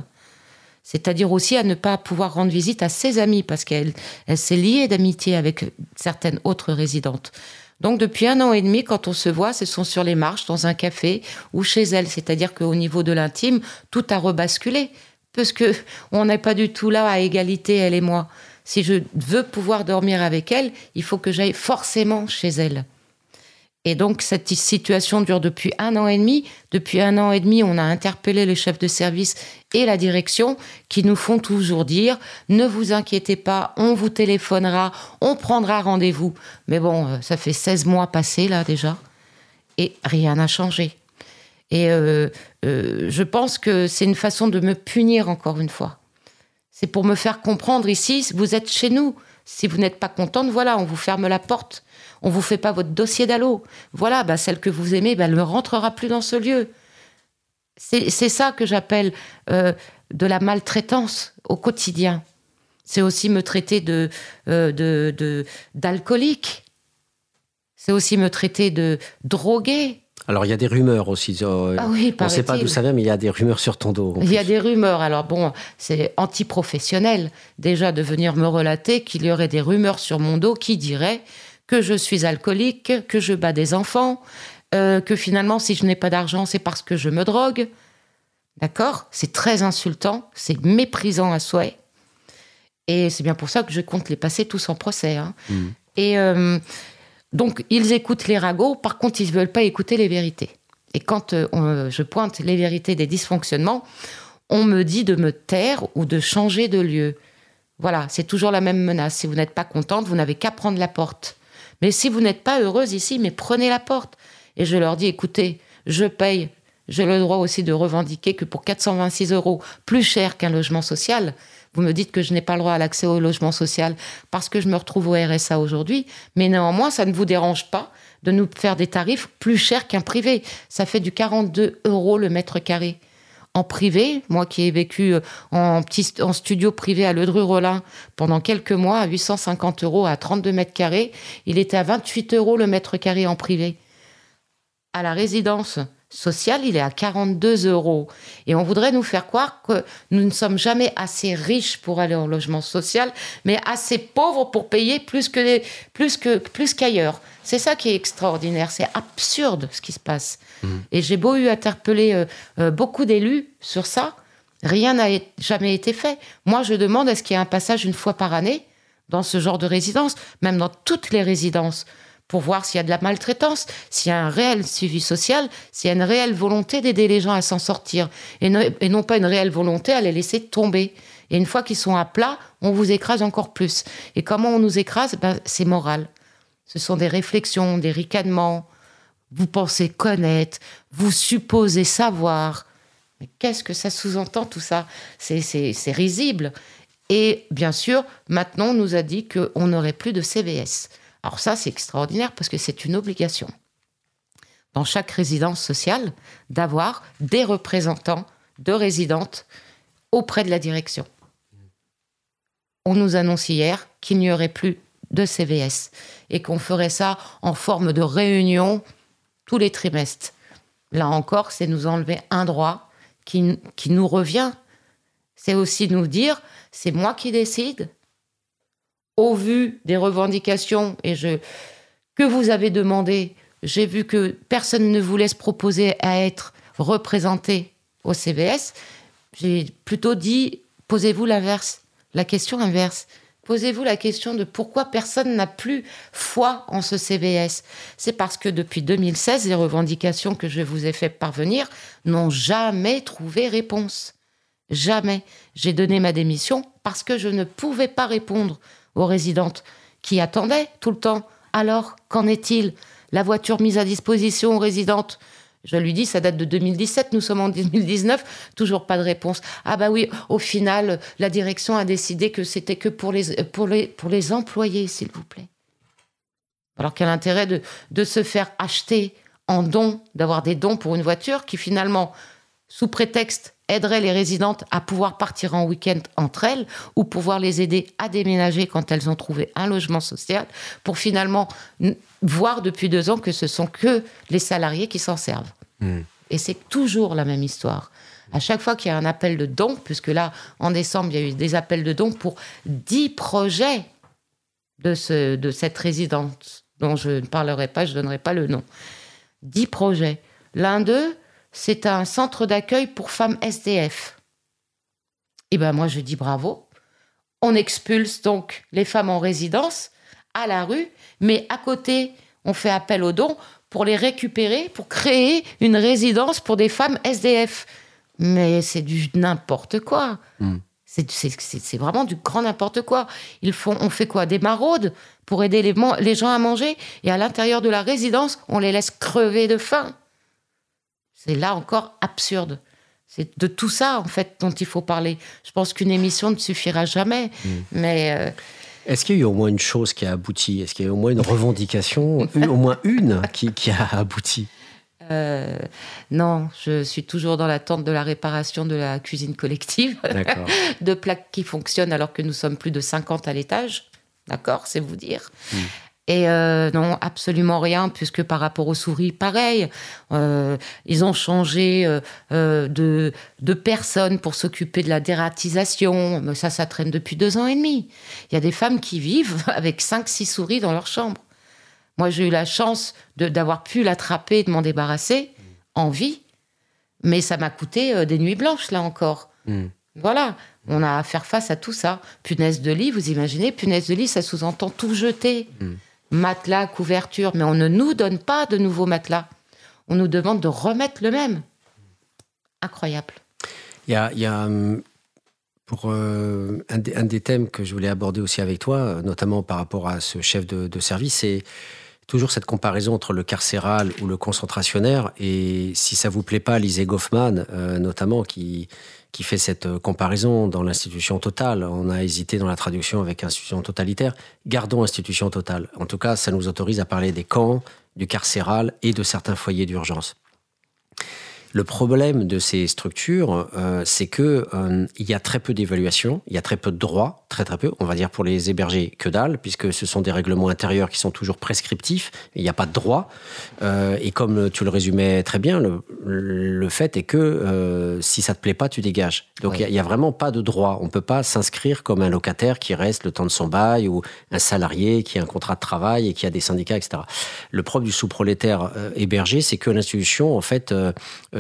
C'est-à-dire aussi à ne pas pouvoir rendre visite à ses amis, parce qu'elle elle s'est liée d'amitié avec certaines autres résidentes. Donc depuis un an et demi, quand on se voit, ce sont sur les marches, dans un café ou chez elle. C'est-à-dire qu'au niveau de l'intime, tout a rebasculé. Parce que on n'est pas du tout là à égalité, elle et moi. Si je veux pouvoir dormir avec elle, il faut que j'aille forcément chez elle. Et donc, cette situation dure depuis un an et demi. Depuis un an et demi, on a interpellé les chefs de service et la direction qui nous font toujours dire ne vous inquiétez pas, on vous téléphonera, on prendra rendez-vous. Mais bon, euh, ça fait 16 mois passés là déjà et rien n'a changé. Et euh, euh, je pense que c'est une façon de me punir encore une fois. C'est pour me faire comprendre ici, vous êtes chez nous. Si vous n'êtes pas contente, voilà, on vous ferme la porte. On vous fait pas votre dossier d'allô. Voilà, bah, celle que vous aimez, bah, elle ne rentrera plus dans ce lieu. C'est ça que j'appelle euh, de la maltraitance au quotidien. C'est aussi me traiter de euh, de- de- d'alcoolique. C'est aussi me traiter de drogué. Alors, il y a des rumeurs aussi. euh, Ah oui, on ne sait pas d'où ça vient, mais il y a des rumeurs sur ton dos. Il y a des rumeurs. Alors bon, c'est antiprofessionnel déjà de venir me relater qu'il y aurait des rumeurs sur mon dos qui diraient que je suis alcoolique, que je bats des enfants, euh, que finalement si je n'ai pas d'argent c'est parce que je me drogue. D'accord? C'est très insultant, c'est méprisant à souhait. Et c'est bien pour ça que je compte les passer tous en procès. hein. Et euh, donc, ils écoutent les ragots, par contre, ils ne veulent pas écouter les vérités. Et quand euh, on- je pointe les vérités des dysfonctionnements, on me dit de me taire ou de changer de lieu. Voilà, c'est toujours la même menace. Si vous n'êtes pas contente, vous n'avez qu'à prendre la porte. Mais si vous n'êtes pas heureuse ici, mais prenez la porte. Et je leur dis, écoutez, je paye. J'ai le droit aussi de revendiquer que pour 426 euros, plus cher qu'un logement social, vous me dites que je n'ai pas le droit à l'accès au logement social parce que je me retrouve au RSA aujourd'hui, mais néanmoins, ça ne vous dérange pas de nous faire des tarifs plus chers qu'un privé. Ça fait du 42 euros le mètre carré. En privé, moi qui ai vécu euh, en, petit, en studio privé à Ledru-Rollin pendant quelques mois à 850 euros à 32 mètres carrés, il était à 28 euros le mètre carré en privé. À la résidence sociale, il est à 42 euros. Et on voudrait nous faire croire que nous ne sommes jamais assez riches pour aller en logement social, mais assez pauvres pour payer plus que les- plus que plus qu'ailleurs. C'est ça qui est extraordinaire. C'est absurde ce qui se passe. Et j'ai beau eu interpeller euh, euh, beaucoup d'élus sur ça, rien n'a jamais été fait. Moi, je demande est-ce qu'il y a un passage une fois par année dans ce genre de résidence, même dans toutes les résidences, pour voir s'il y a de la maltraitance, s'il y a un réel suivi social, s'il y a une réelle volonté d'aider les gens à s'en sortir, et, non pas une réelle volonté à les laisser tomber. Et une fois qu'ils sont à plat, on vous écrase encore plus. Et comment on nous écrase? Ben, C'est moral. Ce sont des réflexions, des ricanements. Vous pensez connaître, vous supposez savoir. Mais qu'est-ce que ça sous-entend tout ça? C'est risible. Et bien sûr, maintenant, on nous a dit qu'on n'aurait plus de CVS. Alors ça, c'est extraordinaire parce que c'est une obligation dans chaque résidence sociale d'avoir des représentants de résidentes auprès de la direction. On nous annonce hier qu'il n'y aurait plus de CVS et qu'on ferait ça en forme de réunion tous les trimestres. Là encore, c'est nous enlever un droit qui, qui nous revient. C'est aussi nous dire, c'est moi qui décide. Au vu des revendications et que vous avez demandé, j'ai vu que personne ne vous laisse proposer à être représenté au CVS. J'ai plutôt dit, posez-vous l'inverse, la question inverse. Posez-vous la question de pourquoi personne n'a plus foi en ce CVS. C'est parce que depuis 2016, les revendications que je vous ai fait parvenir n'ont jamais trouvé réponse. Jamais. J'ai donné ma démission parce que je ne pouvais pas répondre aux résidentes qui attendaient tout le temps. Alors, qu'en est-il? La voiture mise à disposition aux résidentes je lui dis, ça date de 2017, nous sommes en 2019, toujours pas de réponse. Ah bah oui, au final, la direction a décidé que c'était que pour les, pour les, pour les employés, s'il vous plaît. Alors quel intérêt de, de se faire acheter en don, d'avoir des dons pour une voiture qui finalement, sous prétexte, aiderait les résidentes à pouvoir partir en week-end entre elles ou pouvoir les aider à déménager quand elles ont trouvé un logement social pour finalement voir depuis deux ans que ce sont que les salariés qui s'en servent. Et c'est toujours la même histoire. À chaque fois qu'il y a un appel de dons, puisque là, en décembre, il y a eu des appels de dons pour 10 projets de, ce, de cette résidence, dont je ne parlerai pas, je ne donnerai pas le nom. 10 projets. L'un d'eux, c'est un centre d'accueil pour femmes SDF. Eh bien, moi, je dis bravo. On expulse donc les femmes en résidence à la rue, mais à côté, on fait appel aux dons pour les récupérer, pour créer une résidence pour des femmes SDF. Mais c'est du n'importe quoi. Mm. C'est- vraiment du grand n'importe quoi. Ils font, on fait quoi? Des maraudes pour aider les gens à manger et à l'intérieur de la résidence, on les laisse crever de faim. C'est là encore absurde. C'est de tout ça, en fait, dont il faut parler. Je pense qu'une émission ne suffira jamais. Mais euh, Est-ce qu'il y a eu au moins une chose qui a abouti? Est-ce qu'il y a eu au moins une revendication, une- au moins une qui, qui a abouti? Euh, non, je suis toujours dans l'attente de la réparation de la cuisine collective, D'accord. de plaques qui fonctionnent alors que nous sommes plus de 50 à l'étage. D'accord, c'est vous dire. Et euh, non, absolument rien, puisque par rapport aux souris, pareil. Euh, ils ont changé euh, de, de personnes pour s'occuper de la dératisation. Mais ça, ça traîne depuis deux ans et demi. Il y a des femmes qui vivent avec cinq, six souris dans leur chambre. Moi, j'ai eu la chance d'avoir pu l'attraper et de m'en débarrasser en vie. Mais ça m'a coûté des nuits blanches, là encore. Mm. Voilà, on a à faire face à tout ça. Punaise de lit, vous imaginez, punaise de lit, ça sous-entend tout jeter. Matelas, couverture, mais on ne nous donne pas de nouveaux matelas. On nous demande de remettre le même. Incroyable. Il y a, y a, hum, pour euh, un, des, thèmes que je voulais aborder aussi avec toi, notamment par rapport à ce chef de, de service, c'est toujours cette comparaison entre le carcéral ou le concentrationnaire. Et si ça vous plaît pas, lisez Goffman, euh, notamment, qui, qui fait cette euh, comparaison dans l'institution totale. On a hésité dans la traduction avec institution totalitaire. Gardons institution totale. En tout cas, ça nous autorise à parler des camps, du carcéral et de certains foyers d'urgence. Le problème de ces structures, euh, c'est que euh, y a très peu d'évaluation, il y a très peu de droits, très très peu. On va dire pour les héberger que dalle, puisque ce sont des règlements intérieurs qui sont toujours prescriptifs. Il n'y a pas de droit. Euh, et comme tu le résumais très bien, le, le fait est que euh, si ça te plaît pas, tu dégages. Donc il n'y a, vraiment pas de droit. On peut pas s'inscrire comme un locataire qui reste le temps de son bail ou un salarié qui a un contrat de travail et qui a des syndicats, etc. Le propre du sous-prolétaire euh, hébergé, c'est que l'institution, en fait,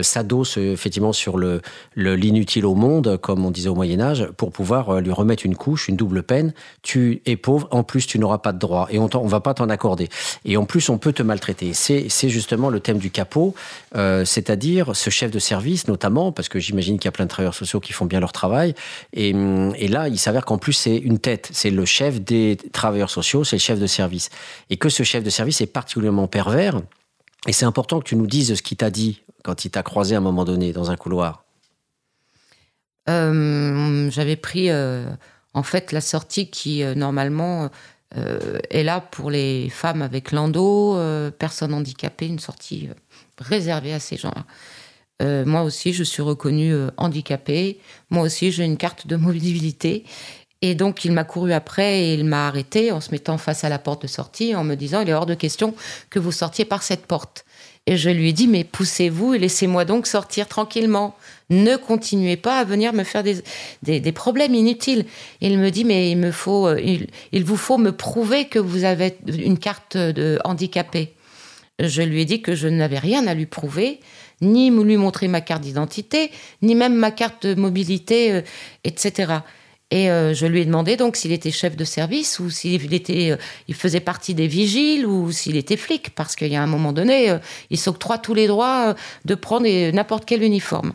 s'adosse effectivement sur le le- l'inutile au monde, comme on disait au Moyen Âge, pour pouvoir lui remettre une couche, une double peine. Tu es pauvre, en plus tu n'auras pas de droit et on ne va pas t'en accorder. Et en plus on peut te maltraiter. C'est justement le thème du capot, euh, c'est-à-dire ce chef de service notamment, parce que j'imagine qu'il y a plein de travailleurs sociaux qui font bien leur travail. Et, hum, et là, il s'avère qu'en plus c'est une tête, c'est le chef des travailleurs sociaux, c'est le chef de service. Et que ce chef de service est particulièrement pervers. Et c'est important que tu nous dises ce qu'il t'a dit quand il t'a croisé à un moment donné dans un couloir. Euh, J'avais pris euh, en fait la sortie qui euh, normalement euh, est là pour les femmes avec landau, euh, personnes handicapées, une sortie euh, réservée à ces gens-là. Moi aussi, je suis reconnue handicapée. Moi aussi, j'ai une carte de mobilité. Et donc, il m'a couru après et il m'a arrêté en se mettant face à la porte de sortie en me disant il est hors de question que vous sortiez par cette porte. Et je lui ai dit mais poussez-vous et laissez-moi donc sortir tranquillement. Ne continuez pas à venir me faire des, des, problèmes inutiles. Il me dit mais il me faut, euh, il, il vous faut me prouver que vous avez une carte de handicapé. Je lui ai dit que je n'avais rien à lui prouver, ni lui montrer ma carte d'identité, ni même ma carte de mobilité, euh, etc. Et euh, je lui ai demandé donc s'il était chef de service ou s'il était, euh, il faisait partie des vigiles ou s'il était flic, parce qu'il y a un moment donné, euh, il s'octroie tous les droits euh, de prendre n'importe quel uniforme.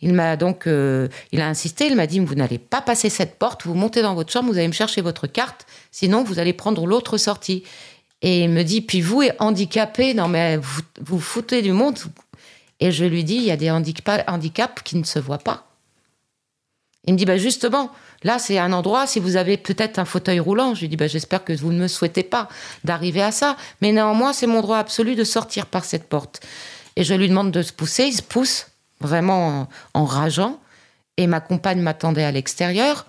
Il m'a donc, il a insisté, il m'a dit vous n'allez pas passer cette porte, vous montez dans votre chambre, vous allez me chercher votre carte, sinon vous allez prendre l'autre sortie. Et il me dit puis vous êtes handicapé, non mais vous vous foutez du monde. Et je lui dis il y a des handicaps qui ne se voient pas. Il me dit bah justement, là c'est un endroit, si vous avez peut-être un fauteuil roulant, je lui dis bah j'espère que vous ne me souhaitez pas d'arriver à ça, mais néanmoins c'est mon droit absolu de sortir par cette porte. Et je lui demande de se pousser, il se pousse, vraiment en, rageant, et ma compagne m'attendait à l'extérieur.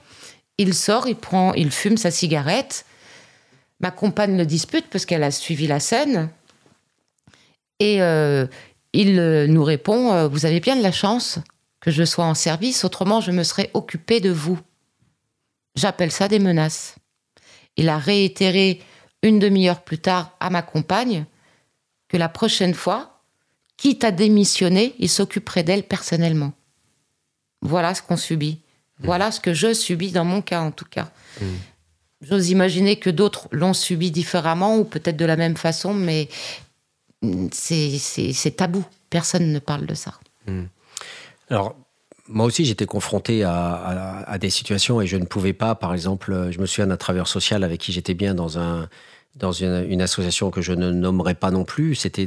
Il sort, il prend, il fume sa cigarette. Ma compagne le dispute parce qu'elle a suivi la scène. Et euh, il euh, nous répond euh, Vous avez bien de la chance que je sois en service, autrement je me serais occupé de vous. J'appelle ça des menaces. Il a réitéré une demi-heure plus tard à ma compagne que la prochaine fois, quitte à démissionner, il s'occuperait d'elle personnellement. Voilà ce qu'on subit. Voilà ce que je subis dans mon cas en tout cas. J'ose imaginer que d'autres l'ont subi différemment ou peut-être de la même façon, mais c'est tabou. Personne ne parle de ça. Alors, moi aussi, j'étais confronté à, des situations et je ne pouvais pas, par exemple, je me souviens d'un travailleur social avec qui j'étais bien dans, un, dans une, association que je ne nommerai pas non plus. C'était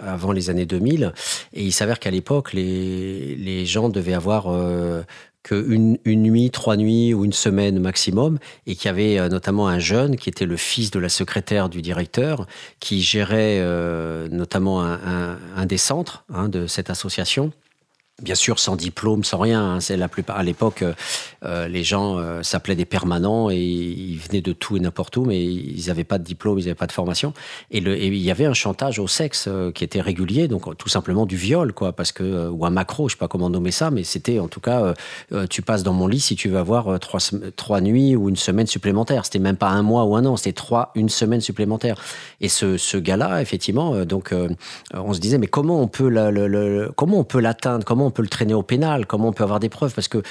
avant les années 2000. Et il s'avère qu'à l'époque, les, les gens devaient avoir euh, que une, nuit, trois nuits ou une semaine maximum, et qu'il y avait euh, notamment un jeune qui était le fils de la secrétaire du directeur, qui gérait euh, notamment un des centres hein, de cette association. Bien sûr, sans diplôme, sans rien. hein. C'est la plupart. À l'époque, euh, euh, les gens euh, s'appelaient des permanents et ils venaient de tout et n'importe où, mais ils n'avaient pas de diplôme, ils n'avaient pas de formation. Et, il y avait un chantage au sexe qui était régulier, donc tout simplement du viol, quoi, parce que ou un macro, je sais pas comment nommer ça, mais c'était en tout cas, tu passes dans mon lit si tu veux avoir trois, trois nuits ou une semaine supplémentaire. C'était même pas un mois ou un an, c'était trois, une semaine supplémentaire. Et ce, ce gars-là, effectivement, donc, on se disait, mais comment on peut le- comment on peut l'atteindre, on peut le traîner au pénal, comment on peut avoir des preuves, parce que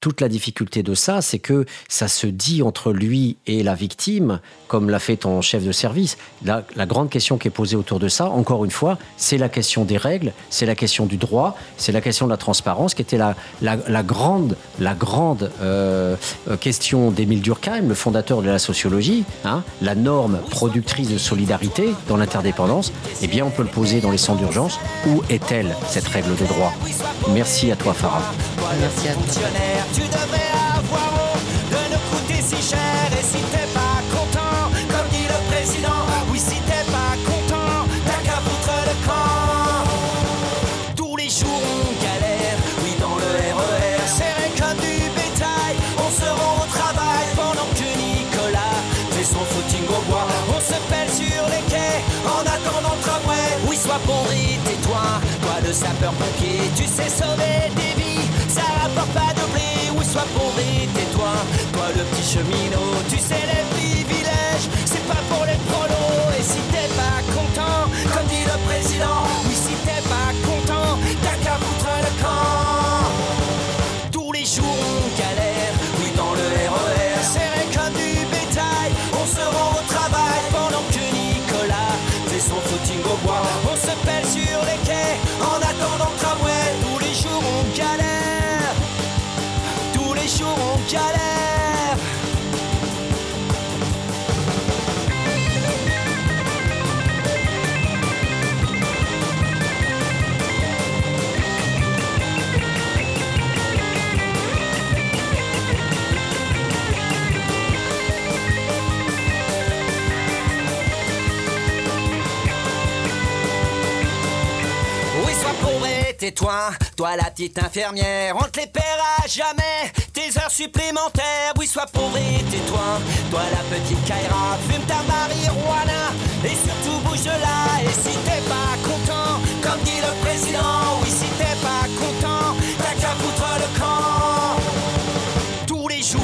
toute la difficulté de ça, c'est que ça se dit entre lui et la victime, comme l'a fait ton chef de service. La, grande question qui est posée autour de ça, encore une fois, c'est la question des règles, c'est la question du droit, c'est la question de la transparence, qui était la grande, la grande euh, euh, question d'Émile Durkheim, le fondateur de la sociologie, hein, la norme productrice de solidarité dans l'interdépendance. Eh bien, on peut le poser dans les centres d'urgence. Où est-elle cette règle de droit? Merci à toi, Farah. Toi, le Merci à toi. Sais sauver des vies, ça rapporte pas de blé. Oui, sois pourri, tais-toi, toi le petit cheminot, tu sais tais-toi, toi la petite infirmière, on te les paiera jamais, tes heures supplémentaires. Oui, sois pauvre et tais-toi, toi la petite Kaira, fume ta marijuana et surtout bouge de là. Et si t'es pas content, comme dit le président, oui, si t'es pas content, t'as qu'à foutre le camp. Tous les jours